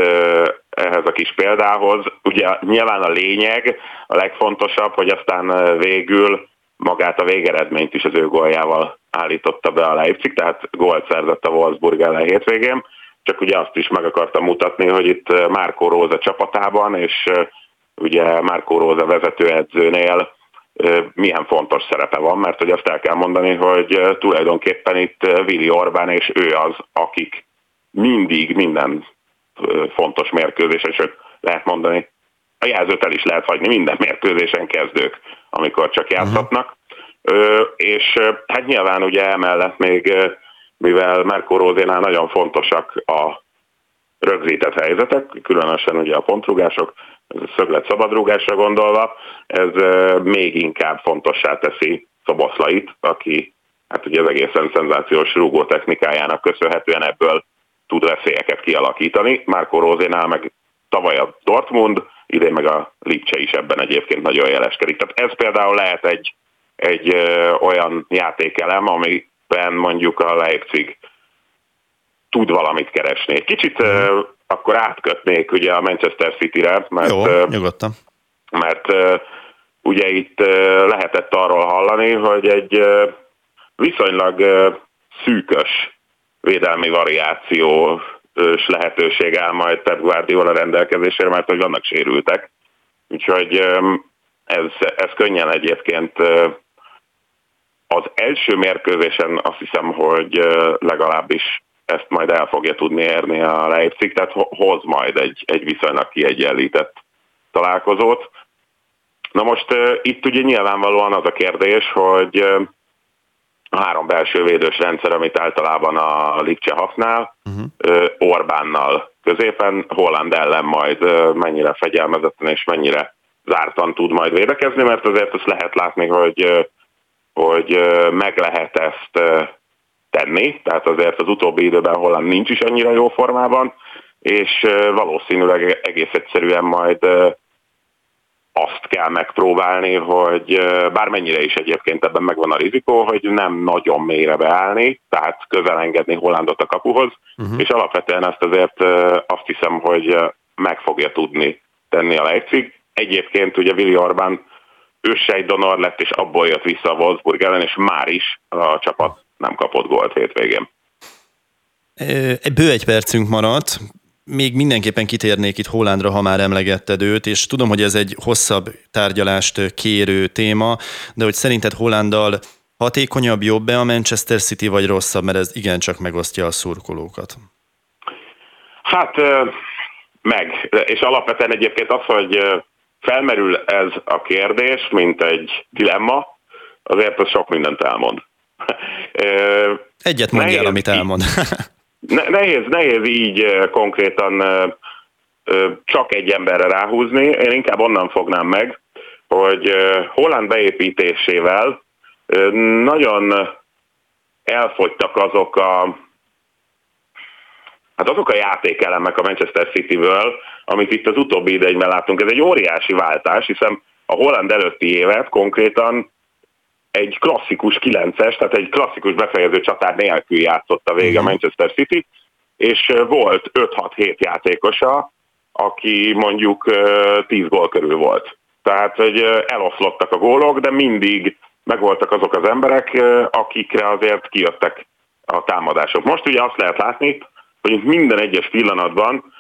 ehhez a kis példához. Ugye nyilván a lényeg, a legfontosabb, hogy aztán végül magát a végeredményt is az ő góljával állította be a Leipzig, tehát gólt szerzett a Wolfsburg ellen hétvégén, csak ugye azt is meg akartam mutatni, hogy itt Márkó Róza csapatában, és ugye Márkó Róza vezetőedzőnél milyen fontos szerepe van, mert hogy azt el kell mondani, hogy tulajdonképpen itt Vili Orbán és ő az, akik mindig minden fontos mérkőzésen, sőt lehet mondani, a jelzőt el is lehet hagyni minden mérkőzésen kezdők, amikor csak mhm. játszhatnak. Uh-huh. És hát nyilván ugye emellett még, mivel Merko Rózénál nagyon fontosak a rögzített helyzetek, különösen ugye a pontrugások, szöglet szabadrugásra gondolva, ez még inkább fontossá teszi Szoboszlait, aki hát ugye az egészen szenzációs rúgó technikájának köszönhetően ebből tud veszélyeket kialakítani. Márko Rózénál meg tavaly a Dortmund, idén meg a Lipcse is ebben egyébként nagyon jeleskedik. Tehát ez például lehet egy, egy ö, olyan játékelem, amiben mondjuk a Leipzig tud valamit keresni. Kicsit ö, akkor átkötnék ugye a Manchester City-re, mert, Jó, nyugodtan. mert ö, ugye itt lehetett arról hallani, hogy egy viszonylag szűkös védelmi variáció lehetőség áll majd Pep Guardiola rendelkezésére, mert hogy vannak sérültek. Úgyhogy ez, ez könnyen egyébként az első mérkőzésen azt hiszem, hogy legalábbis ezt majd el fogja tudni érni a Leipzig, tehát hoz majd egy, egy viszonylag kiegyenlített találkozót. Na most itt ugye nyilvánvalóan az a kérdés, hogy három belső védős rendszer, amit általában a Lipcse használ, uh-huh. Orbánnal középen, Holland ellen majd mennyire fegyelmezetten és mennyire zártan tud majd védekezni, mert azért azt lehet látni, hogy, hogy meg lehet ezt tenni, tehát azért az utóbbi időben Holland nincs is annyira jó formában, és valószínűleg egész egyszerűen majd azt kell megpróbálni, hogy bármennyire is egyébként ebben megvan a rizikó, hogy nem nagyon mélyre beállni, tehát közel engedni Hollandot a kapuhoz, uh-huh. és alapvetően ezt azért azt hiszem, hogy meg fogja tudni tenni a Leipzig. Egyébként ugye Willi Orbán őssej donor lett, és abból jött vissza a Wolfsburg ellen, és már is a csapat nem kapott gólt hétvégén. Bő egy percünk maradt, még mindenképpen kitérnék itt Hollandra, ha már emlegetted őt, és tudom, hogy ez egy hosszabb tárgyalást kérő téma, de hogy szerinted Hollandal hatékonyabb, jobb-e a Manchester City, vagy rosszabb, mert ez igencsak megosztja a szurkolókat? Hát meg, és alapvetően egyébként az, hogy felmerül ez a kérdés, mint egy dilemma, azért az sok mindent elmond. Egyet mondjál, amit elmond. nehéz, nehéz így konkrétan csak egy emberre ráhúzni. Én inkább onnan fognám meg, hogy Holland beépítésével nagyon elfogytak azok a hát azok a játékelemek a Manchester City-ből, amit itt az utóbbi idejében látunk. Ez egy óriási váltás, hiszen a Holland előtti évet konkrétan egy klasszikus 9-es, tehát egy klasszikus befejező csatár nélkül játszott a vége a. Manchester City, és volt 5-6-7 játékosa, aki mondjuk 10 gól körül volt. Tehát, hogy eloszlottak a gólok, de mindig megvoltak azok az emberek, akikre azért kijöttek a támadások. Most ugye azt lehet látni, hogy minden egyes pillanatban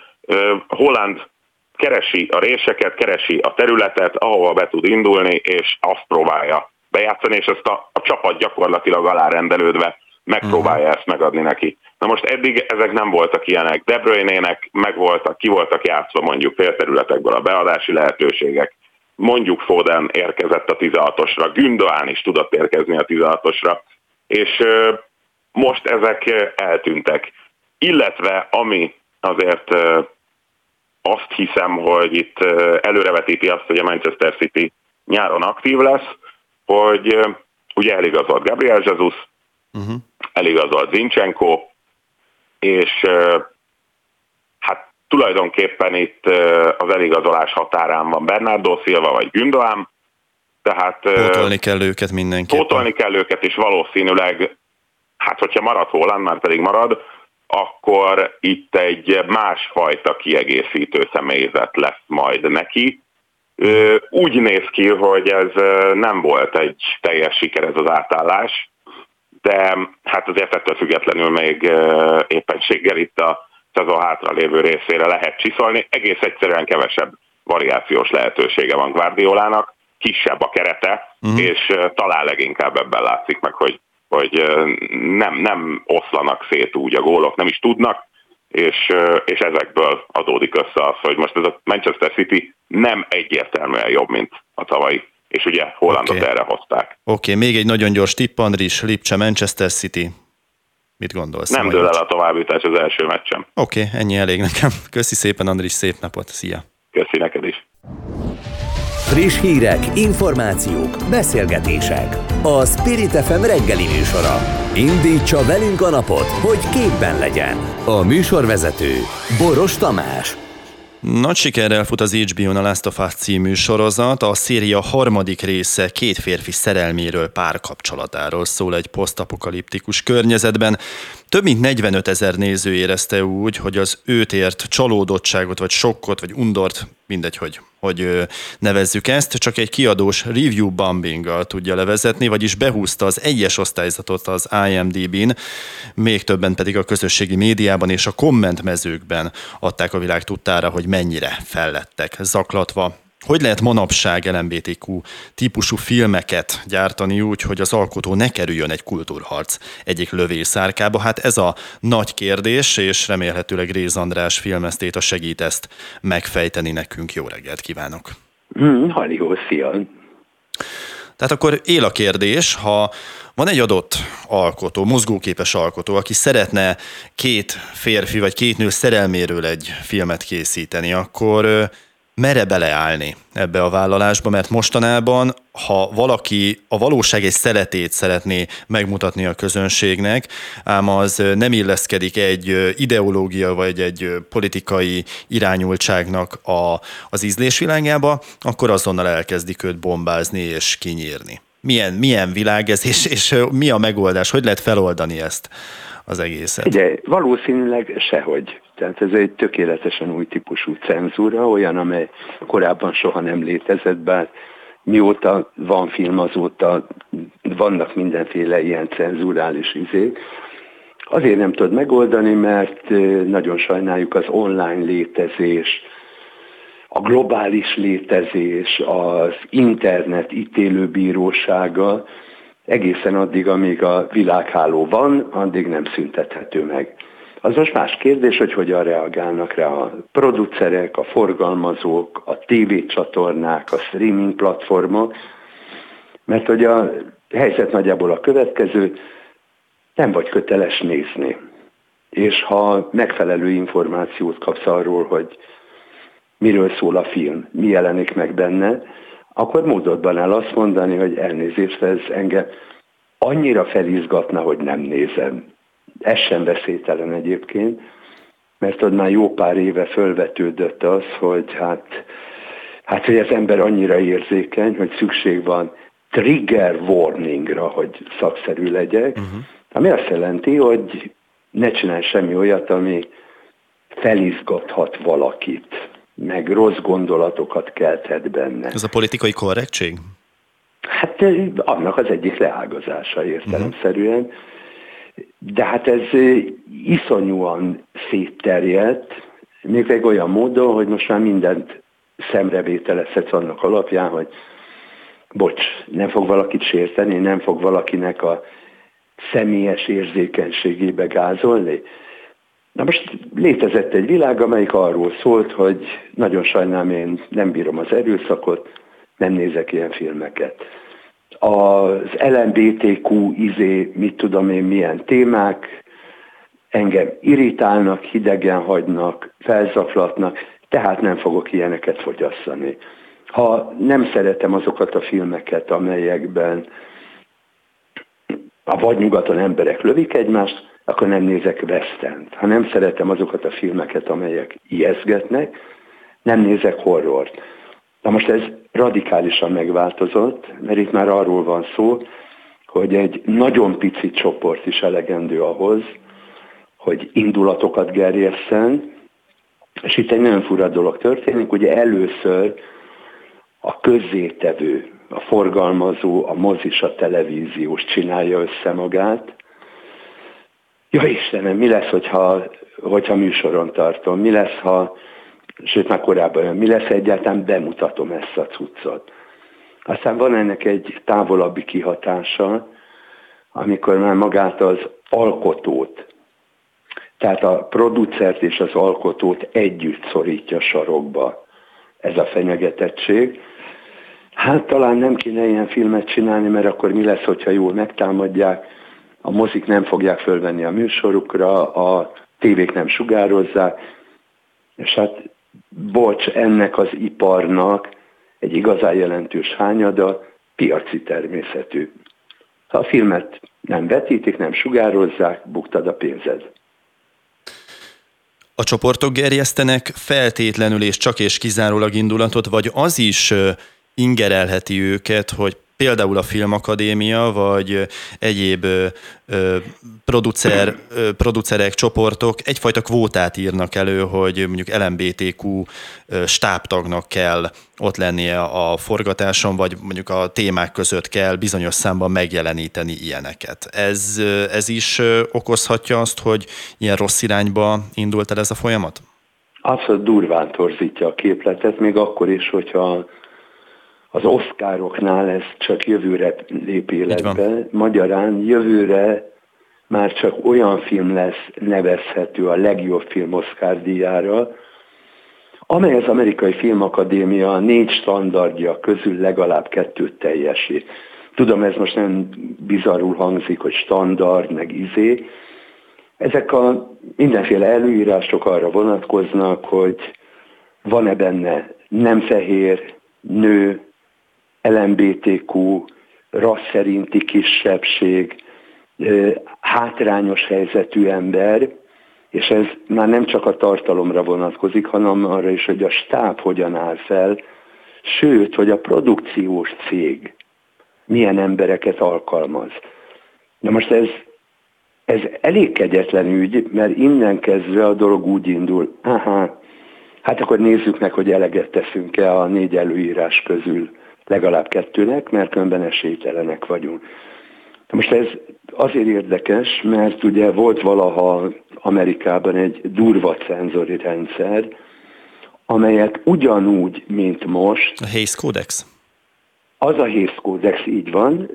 Holland keresi a réseket, keresi a területet, ahova be tud indulni, és azt próbálja bejátszani, és ezt a, a csapat gyakorlatilag alárendelődve megpróbálja uh-huh. ezt megadni neki. Na most eddig ezek nem voltak ilyenek. De Bruyne-nek meg voltak, ki voltak játszva mondjuk félterületekből a beadási lehetőségek. Mondjuk Foden érkezett a 16-osra, Gündoán is tudott érkezni a 16-osra, és most ezek eltűntek. Illetve ami azért azt hiszem, hogy itt előrevetíti azt, hogy a Manchester City nyáron aktív lesz, hogy ugye eligazolt Gabriel Jesus, uh-huh. eligazolt Zinchenko, és hát tulajdonképpen itt az eligazolás határán van Bernardo Silva vagy Gündoám, tehát... Pótolni kell őket mindenképpen. Pótolni kell őket, és valószínűleg, hát hogyha marad Holland, már pedig marad, akkor itt egy másfajta kiegészítő személyzet lesz majd neki, úgy néz ki, hogy ez nem volt egy teljes siker ez az átállás, de hát azért ettől függetlenül még éppenséggel itt a szezon hátra lévő részére lehet csiszolni. Egész egyszerűen kevesebb variációs lehetősége van Guardiolának, kisebb a kerete, uh-huh. és talán leginkább ebben látszik meg, hogy, hogy nem, nem oszlanak szét úgy a gólok, nem is tudnak, és, és ezekből adódik össze az, hogy most ez a Manchester City nem egyértelműen jobb, mint a tavalyi, és ugye Hollandot okay. erre hozták. Oké, okay, még egy nagyon gyors tipp, Andris, Lipcse, Manchester City. Mit gondolsz? Nem dől el a továbbítás az első meccsem. Oké, okay, ennyi elég nekem. Köszi szépen, Andris, szép napot, szia! Friss hírek, információk, beszélgetések. A Spirit FM reggeli műsora. Indítsa velünk a napot, hogy képben legyen. A műsorvezető Boros Tamás. Nagy sikerrel fut az HBO-n a Last of Us című sorozat. A széria harmadik része két férfi szerelméről, párkapcsolatáról szól egy posztapokaliptikus környezetben. Több mint 45 ezer néző érezte úgy, hogy az őt ért csalódottságot, vagy sokkot, vagy undort, mindegy, hogy hogy nevezzük ezt, csak egy kiadós review bombinggal tudja levezetni, vagyis behúzta az egyes osztályzatot az IMDb-n, még többen pedig a közösségi médiában és a kommentmezőkben adták a világ tudtára, hogy mennyire fellettek zaklatva hogy lehet manapság LMBTQ típusú filmeket gyártani úgy, hogy az alkotó ne kerüljön egy kultúrharc egyik lövészárkába? Hát ez a nagy kérdés, és remélhetőleg Réz András filmesztét a segít ezt megfejteni nekünk. Jó reggelt kívánok! Hmm, Halihó, szia! Tehát akkor él a kérdés, ha van egy adott alkotó, mozgóképes alkotó, aki szeretne két férfi vagy két nő szerelméről egy filmet készíteni, akkor mere beleállni ebbe a vállalásba, mert mostanában, ha valaki a valóság egy szeletét szeretné megmutatni a közönségnek, ám az nem illeszkedik egy ideológia vagy egy politikai irányultságnak a, az ízlésvilágába, akkor azonnal elkezdik őt bombázni és kinyírni. Milyen, milyen világ ez, és, és mi a megoldás? Hogy lehet feloldani ezt az egészet? Ugye, valószínűleg sehogy. Tehát ez egy tökéletesen új típusú cenzúra, olyan, amely korábban soha nem létezett, bár mióta van film, azóta vannak mindenféle ilyen cenzúrális izék. Azért nem tud megoldani, mert nagyon sajnáljuk az online létezés, a globális létezés, az internet ítélőbírósága egészen addig, amíg a világháló van, addig nem szüntethető meg. Az most más kérdés, hogy hogyan reagálnak rá a producerek, a forgalmazók, a tévécsatornák, a streaming platformok, mert hogy a helyzet nagyjából a következő, nem vagy köteles nézni. És ha megfelelő információt kapsz arról, hogy miről szól a film, mi jelenik meg benne, akkor módodban el azt mondani, hogy elnézést, ez engem annyira felizgatna, hogy nem nézem. Ez sem veszélytelen egyébként, mert ott már jó pár éve fölvetődött az, hogy hát, hát hogy az ember annyira érzékeny, hogy szükség van trigger warningra, hogy szakszerű legyek, uh-huh. ami azt jelenti, hogy ne csinálj semmi olyat, ami felizgathat valakit, meg rossz gondolatokat kelthet benne. Ez a politikai korrektség? Hát annak az egyik leágazása értelemszerűen. Uh-huh de hát ez iszonyúan szétterjedt, még egy olyan módon, hogy most már mindent szemrevételezhetsz annak alapján, hogy bocs, nem fog valakit sérteni, nem fog valakinek a személyes érzékenységébe gázolni. Na most létezett egy világ, amelyik arról szólt, hogy nagyon sajnálom, én nem bírom az erőszakot, nem nézek ilyen filmeket az LMBTQ izé, mit tudom én, milyen témák, engem irritálnak, hidegen hagynak, felzaflatnak, tehát nem fogok ilyeneket fogyasztani. Ha nem szeretem azokat a filmeket, amelyekben a vagy nyugaton emberek lövik egymást, akkor nem nézek western Ha nem szeretem azokat a filmeket, amelyek ijeszgetnek, nem nézek horrort. Na most ez radikálisan megváltozott, mert itt már arról van szó, hogy egy nagyon pici csoport is elegendő ahhoz, hogy indulatokat gerjesszen, és itt egy nagyon fura dolog történik, ugye először a közzétevő, a forgalmazó, a mozis, a televíziós csinálja össze magát. Ja Istenem, mi lesz, hogyha, hogyha műsoron tartom? Mi lesz, ha sőt már korábban, mi lesz egyáltalán bemutatom ezt a cuccot. Aztán van ennek egy távolabbi kihatása, amikor már magát az alkotót, tehát a producert és az alkotót együtt szorítja sarokba ez a fenyegetettség. Hát talán nem kéne ilyen filmet csinálni, mert akkor mi lesz, hogyha jól megtámadják, a mozik nem fogják fölvenni a műsorukra, a tévék nem sugározzák, és hát bocs, ennek az iparnak egy igazán jelentős hányada piaci természetű. Ha a filmet nem vetítik, nem sugározzák, buktad a pénzed. A csoportok gerjesztenek feltétlenül és csak és kizárólag indulatot, vagy az is ingerelheti őket, hogy például a Filmakadémia, vagy egyéb producer, producerek, csoportok egyfajta kvótát írnak elő, hogy mondjuk LMBTQ stábtagnak kell ott lennie a forgatáson, vagy mondjuk a témák között kell bizonyos számban megjeleníteni ilyeneket. Ez, ez is okozhatja azt, hogy ilyen rossz irányba indult el ez a folyamat? Abszolút durván torzítja a képletet, még akkor is, hogyha az oszkároknál ez csak jövőre lép életbe. Magyarán jövőre már csak olyan film lesz nevezhető a legjobb film Oscar díjára, amely az Amerikai Filmakadémia négy standardja közül legalább kettőt teljesít. Tudom, ez most nem bizarul hangzik, hogy standard, meg izé. Ezek a mindenféle előírások arra vonatkoznak, hogy van-e benne nem fehér, nő, LMBTQ, rassz szerinti kisebbség, hátrányos helyzetű ember, és ez már nem csak a tartalomra vonatkozik, hanem arra is, hogy a stáb hogyan áll fel, sőt, hogy a produkciós cég milyen embereket alkalmaz. Na most ez, ez elég kegyetlen ügy, mert innen kezdve a dolog úgy indul, aha, hát akkor nézzük meg, hogy eleget teszünk-e a négy előírás közül legalább kettőnek, mert különben esélytelenek vagyunk. Most ez azért érdekes, mert ugye volt valaha Amerikában egy durva cenzori rendszer, amelyet ugyanúgy, mint most... A Hays Codex? Az a Hays Codex, így van,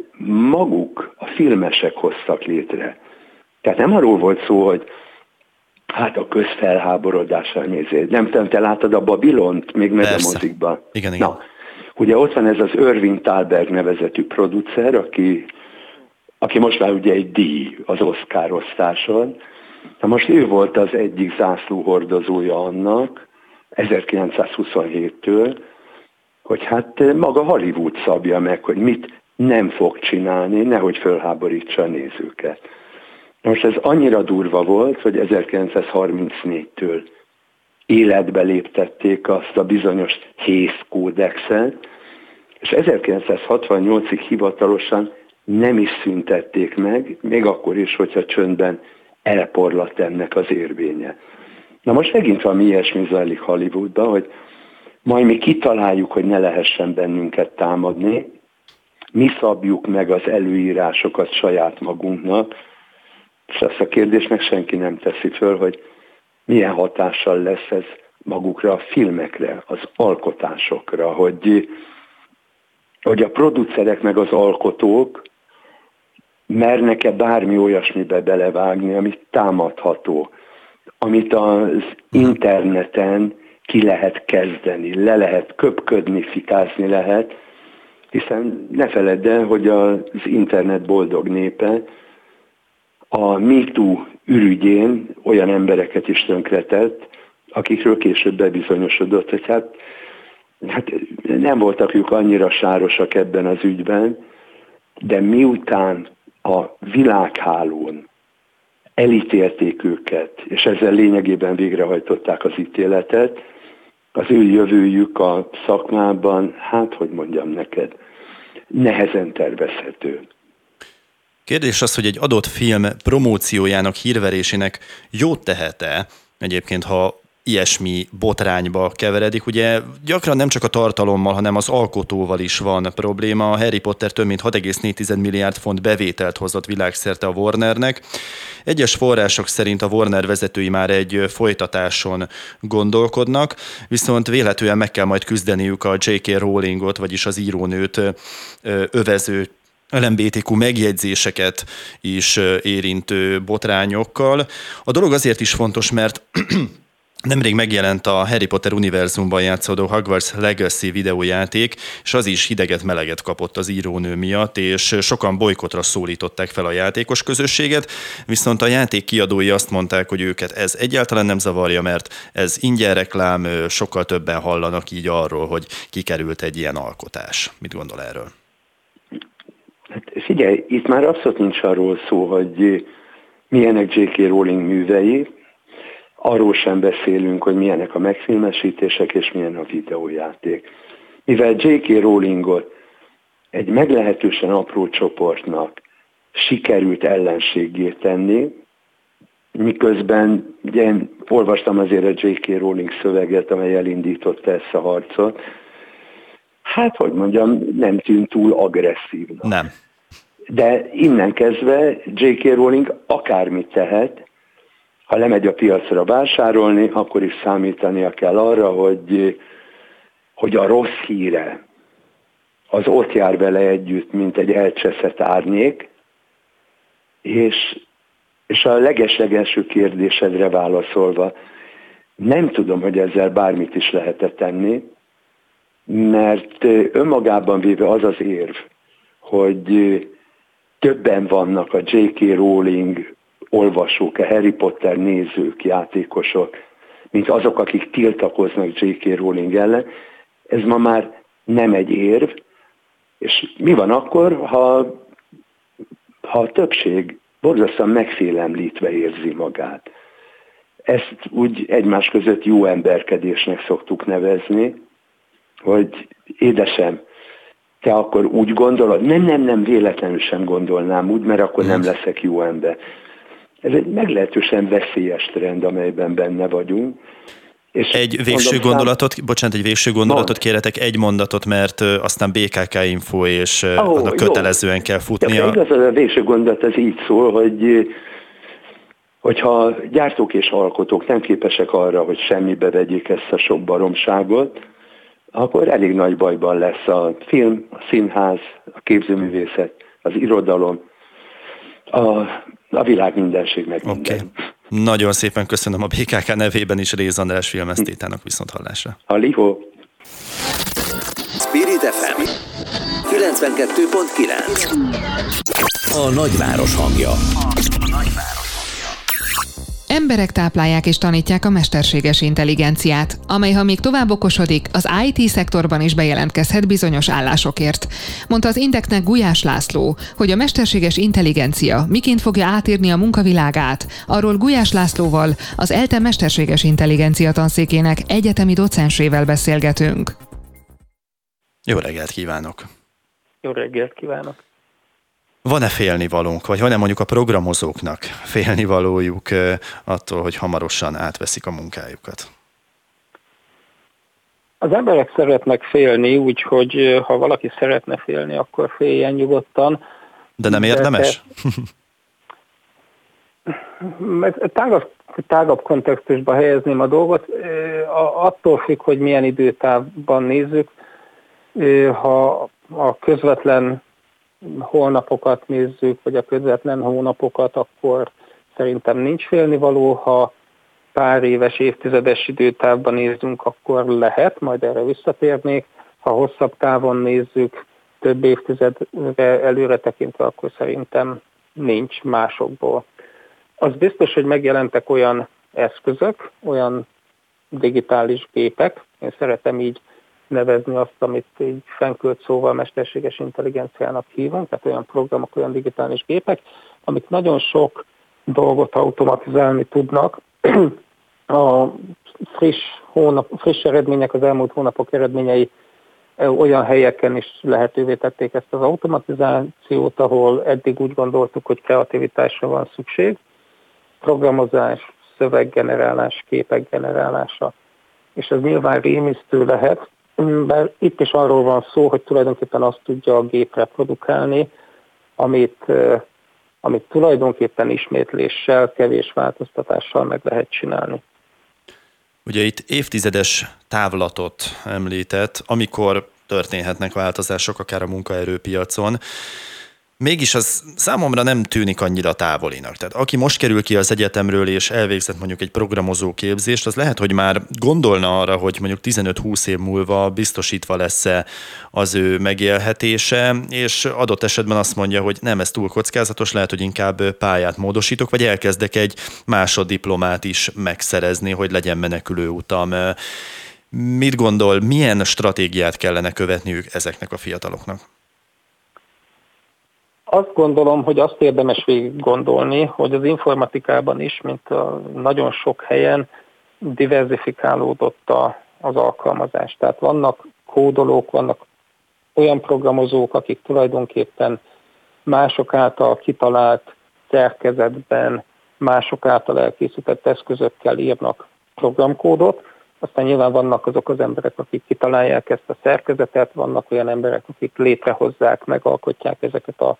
maguk, a filmesek hoztak létre. Tehát nem arról volt szó, hogy hát a közfelháborodásra nézést. Nem tudom, te láttad a Babilont még meg a mozikban? Igen, igen. Na, ugye ott van ez az Irving Thalberg nevezetű producer, aki aki most már ugye egy díj az Oscar osztáson. Na most ő volt az egyik zászlóhordozója annak, 1927-től, hogy hát maga Hollywood szabja meg, hogy mit nem fog csinálni, nehogy fölháborítsa a nézőket. Most ez annyira durva volt, hogy 1934-től életbe léptették azt a bizonyos Hész kódexet, és 1968-ig hivatalosan nem is szüntették meg, még akkor is, hogyha csöndben elporlat ennek az érvénye. Na most megint valami ilyesmi zajlik Hollywoodban, hogy majd mi kitaláljuk, hogy ne lehessen bennünket támadni, mi szabjuk meg az előírásokat saját magunknak, és ezt a kérdést meg senki nem teszi föl, hogy milyen hatással lesz ez magukra a filmekre, az alkotásokra, hogy, hogy a producerek meg az alkotók mernek-e bármi olyasmibe belevágni, amit támadható, amit az interneten ki lehet kezdeni, le lehet köpködni, fikázni lehet, hiszen ne feledd el, hogy az internet boldog népe a MeToo ürügyén olyan embereket is tönkretett, akikről később bebizonyosodott, hogy hát, hát nem voltak ők annyira sárosak ebben az ügyben, de miután a világhálón elítélték őket, és ezzel lényegében végrehajtották az ítéletet, az ő jövőjük a szakmában, hát hogy mondjam neked, nehezen tervezhető. Kérdés az, hogy egy adott film promóciójának, hírverésének jót tehet-e, egyébként, ha ilyesmi botrányba keveredik. Ugye gyakran nem csak a tartalommal, hanem az alkotóval is van probléma. A Harry Potter több mint 6,4 milliárd font bevételt hozott világszerte a Warnernek. Egyes források szerint a Warner vezetői már egy folytatáson gondolkodnak, viszont véletlenül meg kell majd küzdeniük a J.K. Rowlingot, vagyis az írónőt övező LMBTQ megjegyzéseket is érintő botrányokkal. A dolog azért is fontos, mert Nemrég megjelent a Harry Potter univerzumban játszódó Hogwarts Legacy videójáték, és az is hideget-meleget kapott az írónő miatt, és sokan bolykotra szólították fel a játékos közösséget, viszont a játék kiadói azt mondták, hogy őket ez egyáltalán nem zavarja, mert ez ingyen reklám, sokkal többen hallanak így arról, hogy kikerült egy ilyen alkotás. Mit gondol erről? Hát figyelj, itt már abszolút nincs arról szó, hogy milyenek J.K. Rowling művei, Arról sem beszélünk, hogy milyenek a megfilmesítések és milyen a videójáték. Mivel J.K. Rowlingot egy meglehetősen apró csoportnak sikerült ellenségé tenni, miközben ugye én olvastam azért a J.K. Rowling szöveget, amely elindította ezt a harcot, hát hogy mondjam, nem tűnt túl agresszívnak. Nem. De innen kezdve J.K. Rowling akármit tehet, ha lemegy a piacra vásárolni, akkor is számítania kell arra, hogy, hogy a rossz híre az ott jár vele együtt, mint egy elcseszett árnyék, és, és a legeslegelső kérdésedre válaszolva, nem tudom, hogy ezzel bármit is lehetett tenni, mert önmagában véve az az érv, hogy többen vannak a J.K. Rowling olvasók, a Harry Potter nézők, játékosok, mint azok, akik tiltakoznak J.K. Rowling ellen, ez ma már nem egy érv, és mi van akkor, ha, ha a többség borzasztóan megfélemlítve érzi magát? Ezt úgy egymás között jó emberkedésnek szoktuk nevezni, hogy édesem, te akkor úgy gondolod? Nem, nem, nem, véletlenül sem gondolnám úgy, mert akkor nem leszek jó ember. Ez egy meglehetősen veszélyes trend, amelyben benne vagyunk. És egy végső mondom, gondolatot, szám... bocsánat, egy végső gondolatot mond. kérhetek, egy mondatot, mert aztán BKK info, és oh, annak kötelezően kell futnia. Ja, igaz, a végső gondolat az így szól, hogy hogyha gyártók és alkotók nem képesek arra, hogy semmibe vegyék ezt a sok baromságot, akkor elég nagy bajban lesz a film, a színház, a képzőművészet, az irodalom, a, a világ mindenség meg minden. Okay. Nagyon szépen köszönöm a BKK nevében is Réz András filmesztétának viszont hallásra. A Liho. Spirit FM 92.9 A nagyváros hangja. A nagyváros. Emberek táplálják és tanítják a mesterséges intelligenciát, amely ha még tovább okosodik, az IT szektorban is bejelentkezhet bizonyos állásokért. Mondta az Indeknek Gulyás László, hogy a mesterséges intelligencia miként fogja átírni a munkavilágát. Arról Gulyás Lászlóval, az ELTE mesterséges intelligencia tanszékének egyetemi docensével beszélgetünk. Jó reggelt kívánok! Jó reggelt kívánok! Van-e félnivalónk, vagy van-e mondjuk a programozóknak félnivalójuk attól, hogy hamarosan átveszik a munkájukat? Az emberek szeretnek félni, úgyhogy ha valaki szeretne félni, akkor féljen nyugodtan. De nem érdemes? De tágabb, tágabb kontextusba helyezném a dolgot. Attól függ, hogy milyen időtávban nézzük. Ha a közvetlen holnapokat nézzük, vagy a közvetlen hónapokat, akkor szerintem nincs félnivaló. Ha pár éves, évtizedes időtávban nézzünk, akkor lehet, majd erre visszatérnék. Ha hosszabb távon nézzük, több évtizedre előre tekintve, akkor szerintem nincs másokból. Az biztos, hogy megjelentek olyan eszközök, olyan digitális gépek, én szeretem így nevezni azt, amit így fenkölt szóval mesterséges intelligenciának hívunk, tehát olyan programok, olyan digitális gépek, amik nagyon sok dolgot automatizálni tudnak. A friss, hónap, friss eredmények, az elmúlt hónapok eredményei olyan helyeken is lehetővé tették ezt az automatizációt, ahol eddig úgy gondoltuk, hogy kreativitásra van szükség. Programozás, szöveggenerálás, képek generálása. És ez nyilván rémisztő lehet, mert itt is arról van szó, hogy tulajdonképpen azt tudja a gép reprodukálni, amit, amit tulajdonképpen ismétléssel, kevés változtatással meg lehet csinálni. Ugye itt évtizedes távlatot említett, amikor történhetnek változások akár a munkaerőpiacon mégis az számomra nem tűnik annyira távolinak. Tehát aki most kerül ki az egyetemről és elvégzett mondjuk egy programozó képzést, az lehet, hogy már gondolna arra, hogy mondjuk 15-20 év múlva biztosítva lesz-e az ő megélhetése, és adott esetben azt mondja, hogy nem, ez túl kockázatos, lehet, hogy inkább pályát módosítok, vagy elkezdek egy másoddiplomát is megszerezni, hogy legyen menekülő utam. Mit gondol, milyen stratégiát kellene követniük ezeknek a fiataloknak? Azt gondolom, hogy azt érdemes végig gondolni, hogy az informatikában is, mint a nagyon sok helyen diversifikálódott a, az alkalmazás. Tehát vannak kódolók, vannak olyan programozók, akik tulajdonképpen mások által kitalált szerkezetben, mások által elkészített eszközökkel írnak programkódot, aztán nyilván vannak azok az emberek, akik kitalálják ezt a szerkezetet, vannak olyan emberek, akik létrehozzák, megalkotják ezeket az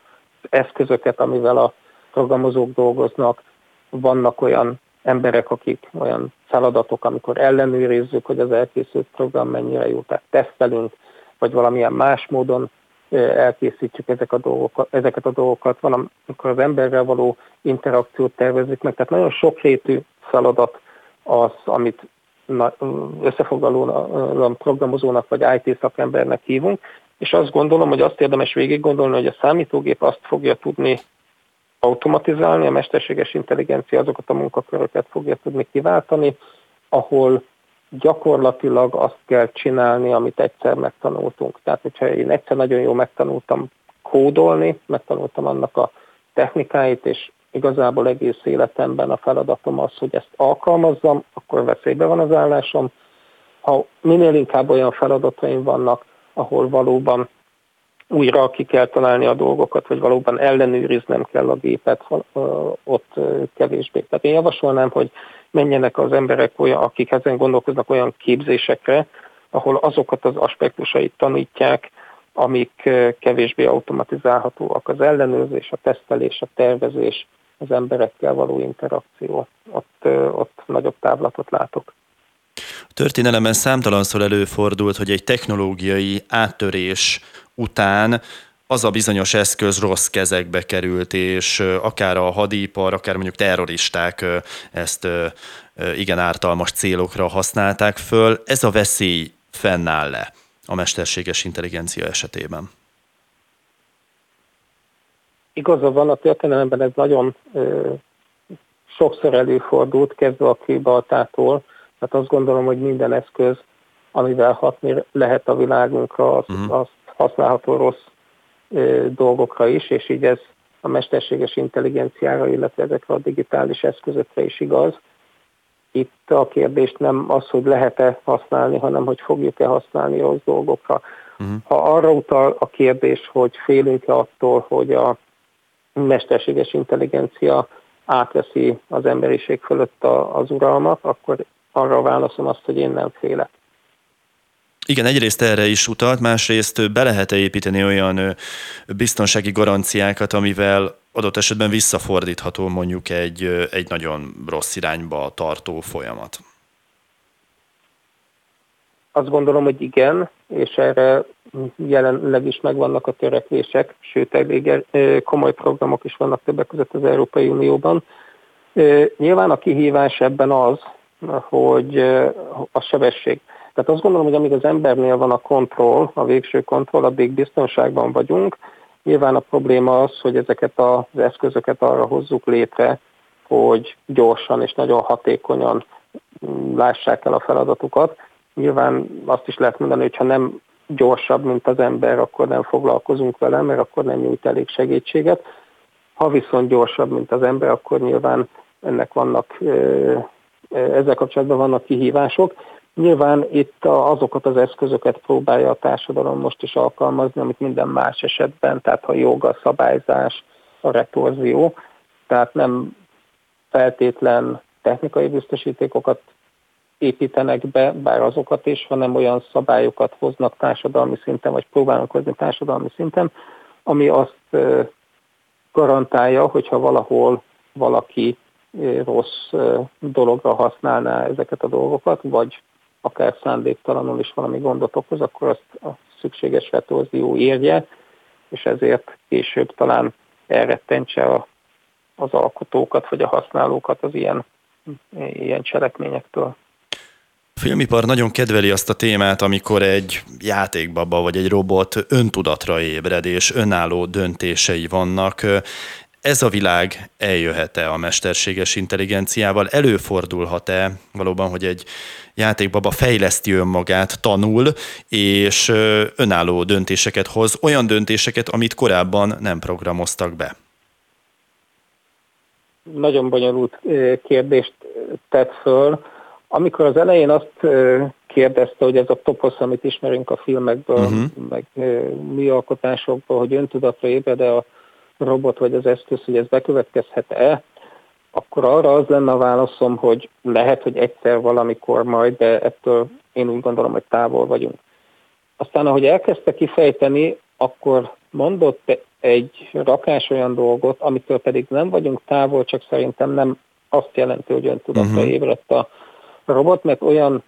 eszközöket, amivel a programozók dolgoznak, vannak olyan emberek, akik olyan feladatok, amikor ellenőrizzük, hogy az elkészült program mennyire jó, tehát tesztelünk, vagy valamilyen más módon elkészítjük ezek a dolgokat, ezeket a dolgokat, van, amikor az emberrel való interakciót tervezik meg, tehát nagyon sokrétű feladat az, amit összefoglalóan programozónak vagy IT szakembernek hívunk, és azt gondolom, hogy azt érdemes végig gondolni, hogy a számítógép azt fogja tudni automatizálni, a mesterséges intelligencia azokat a munkaköröket fogja tudni kiváltani, ahol gyakorlatilag azt kell csinálni, amit egyszer megtanultunk. Tehát, hogyha én egyszer nagyon jól megtanultam kódolni, megtanultam annak a technikáit, és igazából egész életemben a feladatom az, hogy ezt alkalmazzam, akkor veszélybe van az állásom. Ha minél inkább olyan feladataim vannak, ahol valóban újra ki kell találni a dolgokat, vagy valóban ellenőriznem kell a gépet, ott kevésbé. Tehát én javasolnám, hogy menjenek az emberek olyan, akik ezen gondolkoznak olyan képzésekre, ahol azokat az aspektusait tanítják, amik kevésbé automatizálhatóak. Az ellenőrzés, a tesztelés, a tervezés, az emberekkel való interakció. Ott, ott nagyobb távlatot látok. A történelemben számtalanszor előfordult, hogy egy technológiai áttörés után az a bizonyos eszköz rossz kezekbe került, és akár a hadipar, akár mondjuk terroristák ezt igen ártalmas célokra használták föl. Ez a veszély fennáll le a mesterséges intelligencia esetében? Igaza van, a történelemben ez nagyon ö, sokszor előfordult, kezdve a kőbaltától, tehát azt gondolom, hogy minden eszköz, amivel hatni lehet a világunkra, az, uh-huh. az használható rossz ö, dolgokra is, és így ez a mesterséges intelligenciára, illetve ezekre a digitális eszközökre is igaz. Itt a kérdés nem az, hogy lehet-e használni, hanem hogy fogjuk-e használni rossz dolgokra. Uh-huh. Ha arra utal a kérdés, hogy félünk-e attól, hogy a mesterséges intelligencia átveszi az emberiség fölött az uralmat, akkor arra válaszom azt, hogy én nem félek. Igen, egyrészt erre is utalt, másrészt be lehet építeni olyan biztonsági garanciákat, amivel adott esetben visszafordítható mondjuk egy, egy nagyon rossz irányba tartó folyamat. Azt gondolom, hogy igen, és erre jelenleg is megvannak a törekvések, sőt, elég komoly programok is vannak többek között az Európai Unióban. Nyilván a kihívás ebben az, hogy a sebesség. Tehát azt gondolom, hogy amíg az embernél van a kontroll, a végső kontroll, addig biztonságban vagyunk. Nyilván a probléma az, hogy ezeket az eszközöket arra hozzuk létre, hogy gyorsan és nagyon hatékonyan lássák el a feladatukat. Nyilván azt is lehet mondani, hogy ha nem gyorsabb, mint az ember, akkor nem foglalkozunk vele, mert akkor nem nyújt elég segítséget. Ha viszont gyorsabb, mint az ember, akkor nyilván ennek vannak, ezzel kapcsolatban vannak kihívások. Nyilván itt azokat az eszközöket próbálja a társadalom most is alkalmazni, amit minden más esetben, tehát a joga, a szabályzás, a retorzió, tehát nem feltétlen technikai biztosítékokat építenek be, bár azokat is, hanem olyan szabályokat hoznak társadalmi szinten, vagy próbálnak hozni társadalmi szinten, ami azt garantálja, hogyha valahol valaki rossz dologra használná ezeket a dolgokat, vagy akár szándéktalanul is valami gondot okoz, akkor azt a szükséges retorzió érje, és ezért később talán elrettentse a, az alkotókat, vagy a használókat az ilyen, ilyen cselekményektől. A filmipar nagyon kedveli azt a témát, amikor egy játékbaba vagy egy robot öntudatra ébred, és önálló döntései vannak. Ez a világ eljöhet-e a mesterséges intelligenciával? Előfordulhat-e valóban, hogy egy játékbaba fejleszti önmagát, tanul, és önálló döntéseket hoz, olyan döntéseket, amit korábban nem programoztak be? Nagyon bonyolult kérdést tett föl Amikor az elején azt kérdezte, hogy ez a toposz, amit ismerünk a filmekből, uh-huh. meg alkotásokból, hogy öntudatra ébred a robot vagy az eszköz, hogy ez bekövetkezhet-e, akkor arra az lenne a válaszom, hogy lehet, hogy egyszer valamikor majd, de ettől én úgy gondolom, hogy távol vagyunk. Aztán, ahogy elkezdte kifejteni, akkor mondott egy rakás olyan dolgot, amitől pedig nem vagyunk távol, csak szerintem nem azt jelenti, hogy öntudatra uh-huh. ébredt a robot, mert olyan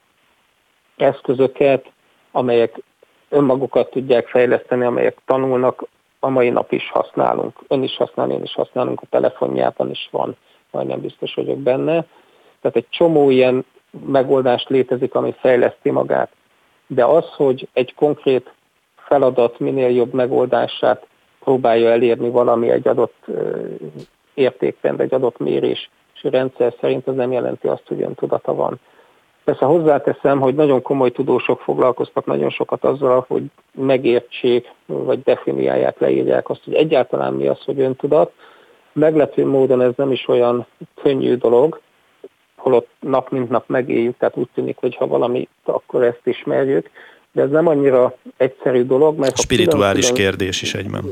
eszközöket, amelyek önmagukat tudják fejleszteni, amelyek tanulnak, a mai nap is használunk. Ön is használ, én is használunk, a telefonjában is van, majdnem biztos vagyok benne. Tehát egy csomó ilyen megoldás létezik, ami fejleszti magát. De az, hogy egy konkrét feladat minél jobb megoldását próbálja elérni valami egy adott értékrend, egy adott mérés rendszer szerint, az nem jelenti azt, hogy öntudata van. Persze hozzáteszem, hogy nagyon komoly tudósok foglalkoztak nagyon sokat azzal, hogy megértsék, vagy definiálják, leírják azt, hogy egyáltalán mi az, hogy öntudat. Meglepő módon ez nem is olyan könnyű dolog, holott nap mint nap megéljük, tehát úgy tűnik, hogy ha valami, akkor ezt ismerjük, de ez nem annyira egyszerű dolog, mert... Spirituális külön, kérdés is egyben.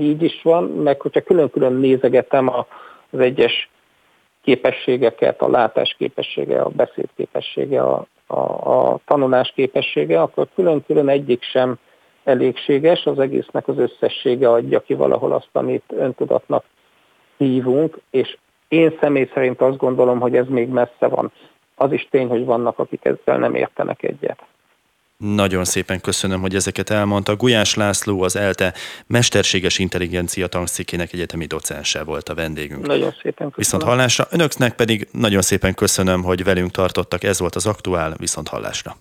Így is van, meg hogyha külön-külön nézegetem az egyes képességeket, a látás képessége, a beszéd képessége, a, a, a tanulás képessége, akkor külön-külön egyik sem elégséges, az egésznek az összessége adja ki valahol azt, amit öntudatnak hívunk, és én személy szerint azt gondolom, hogy ez még messze van. Az is tény, hogy vannak, akik ezzel nem értenek egyet. Nagyon szépen köszönöm, hogy ezeket elmondta. Gulyás László, az ELTE mesterséges intelligencia tanszékének egyetemi docense volt a vendégünk. Nagyon szépen köszönöm. Viszont hallásra. Önöknek pedig nagyon szépen köszönöm, hogy velünk tartottak. Ez volt az aktuál. Viszont hallásra.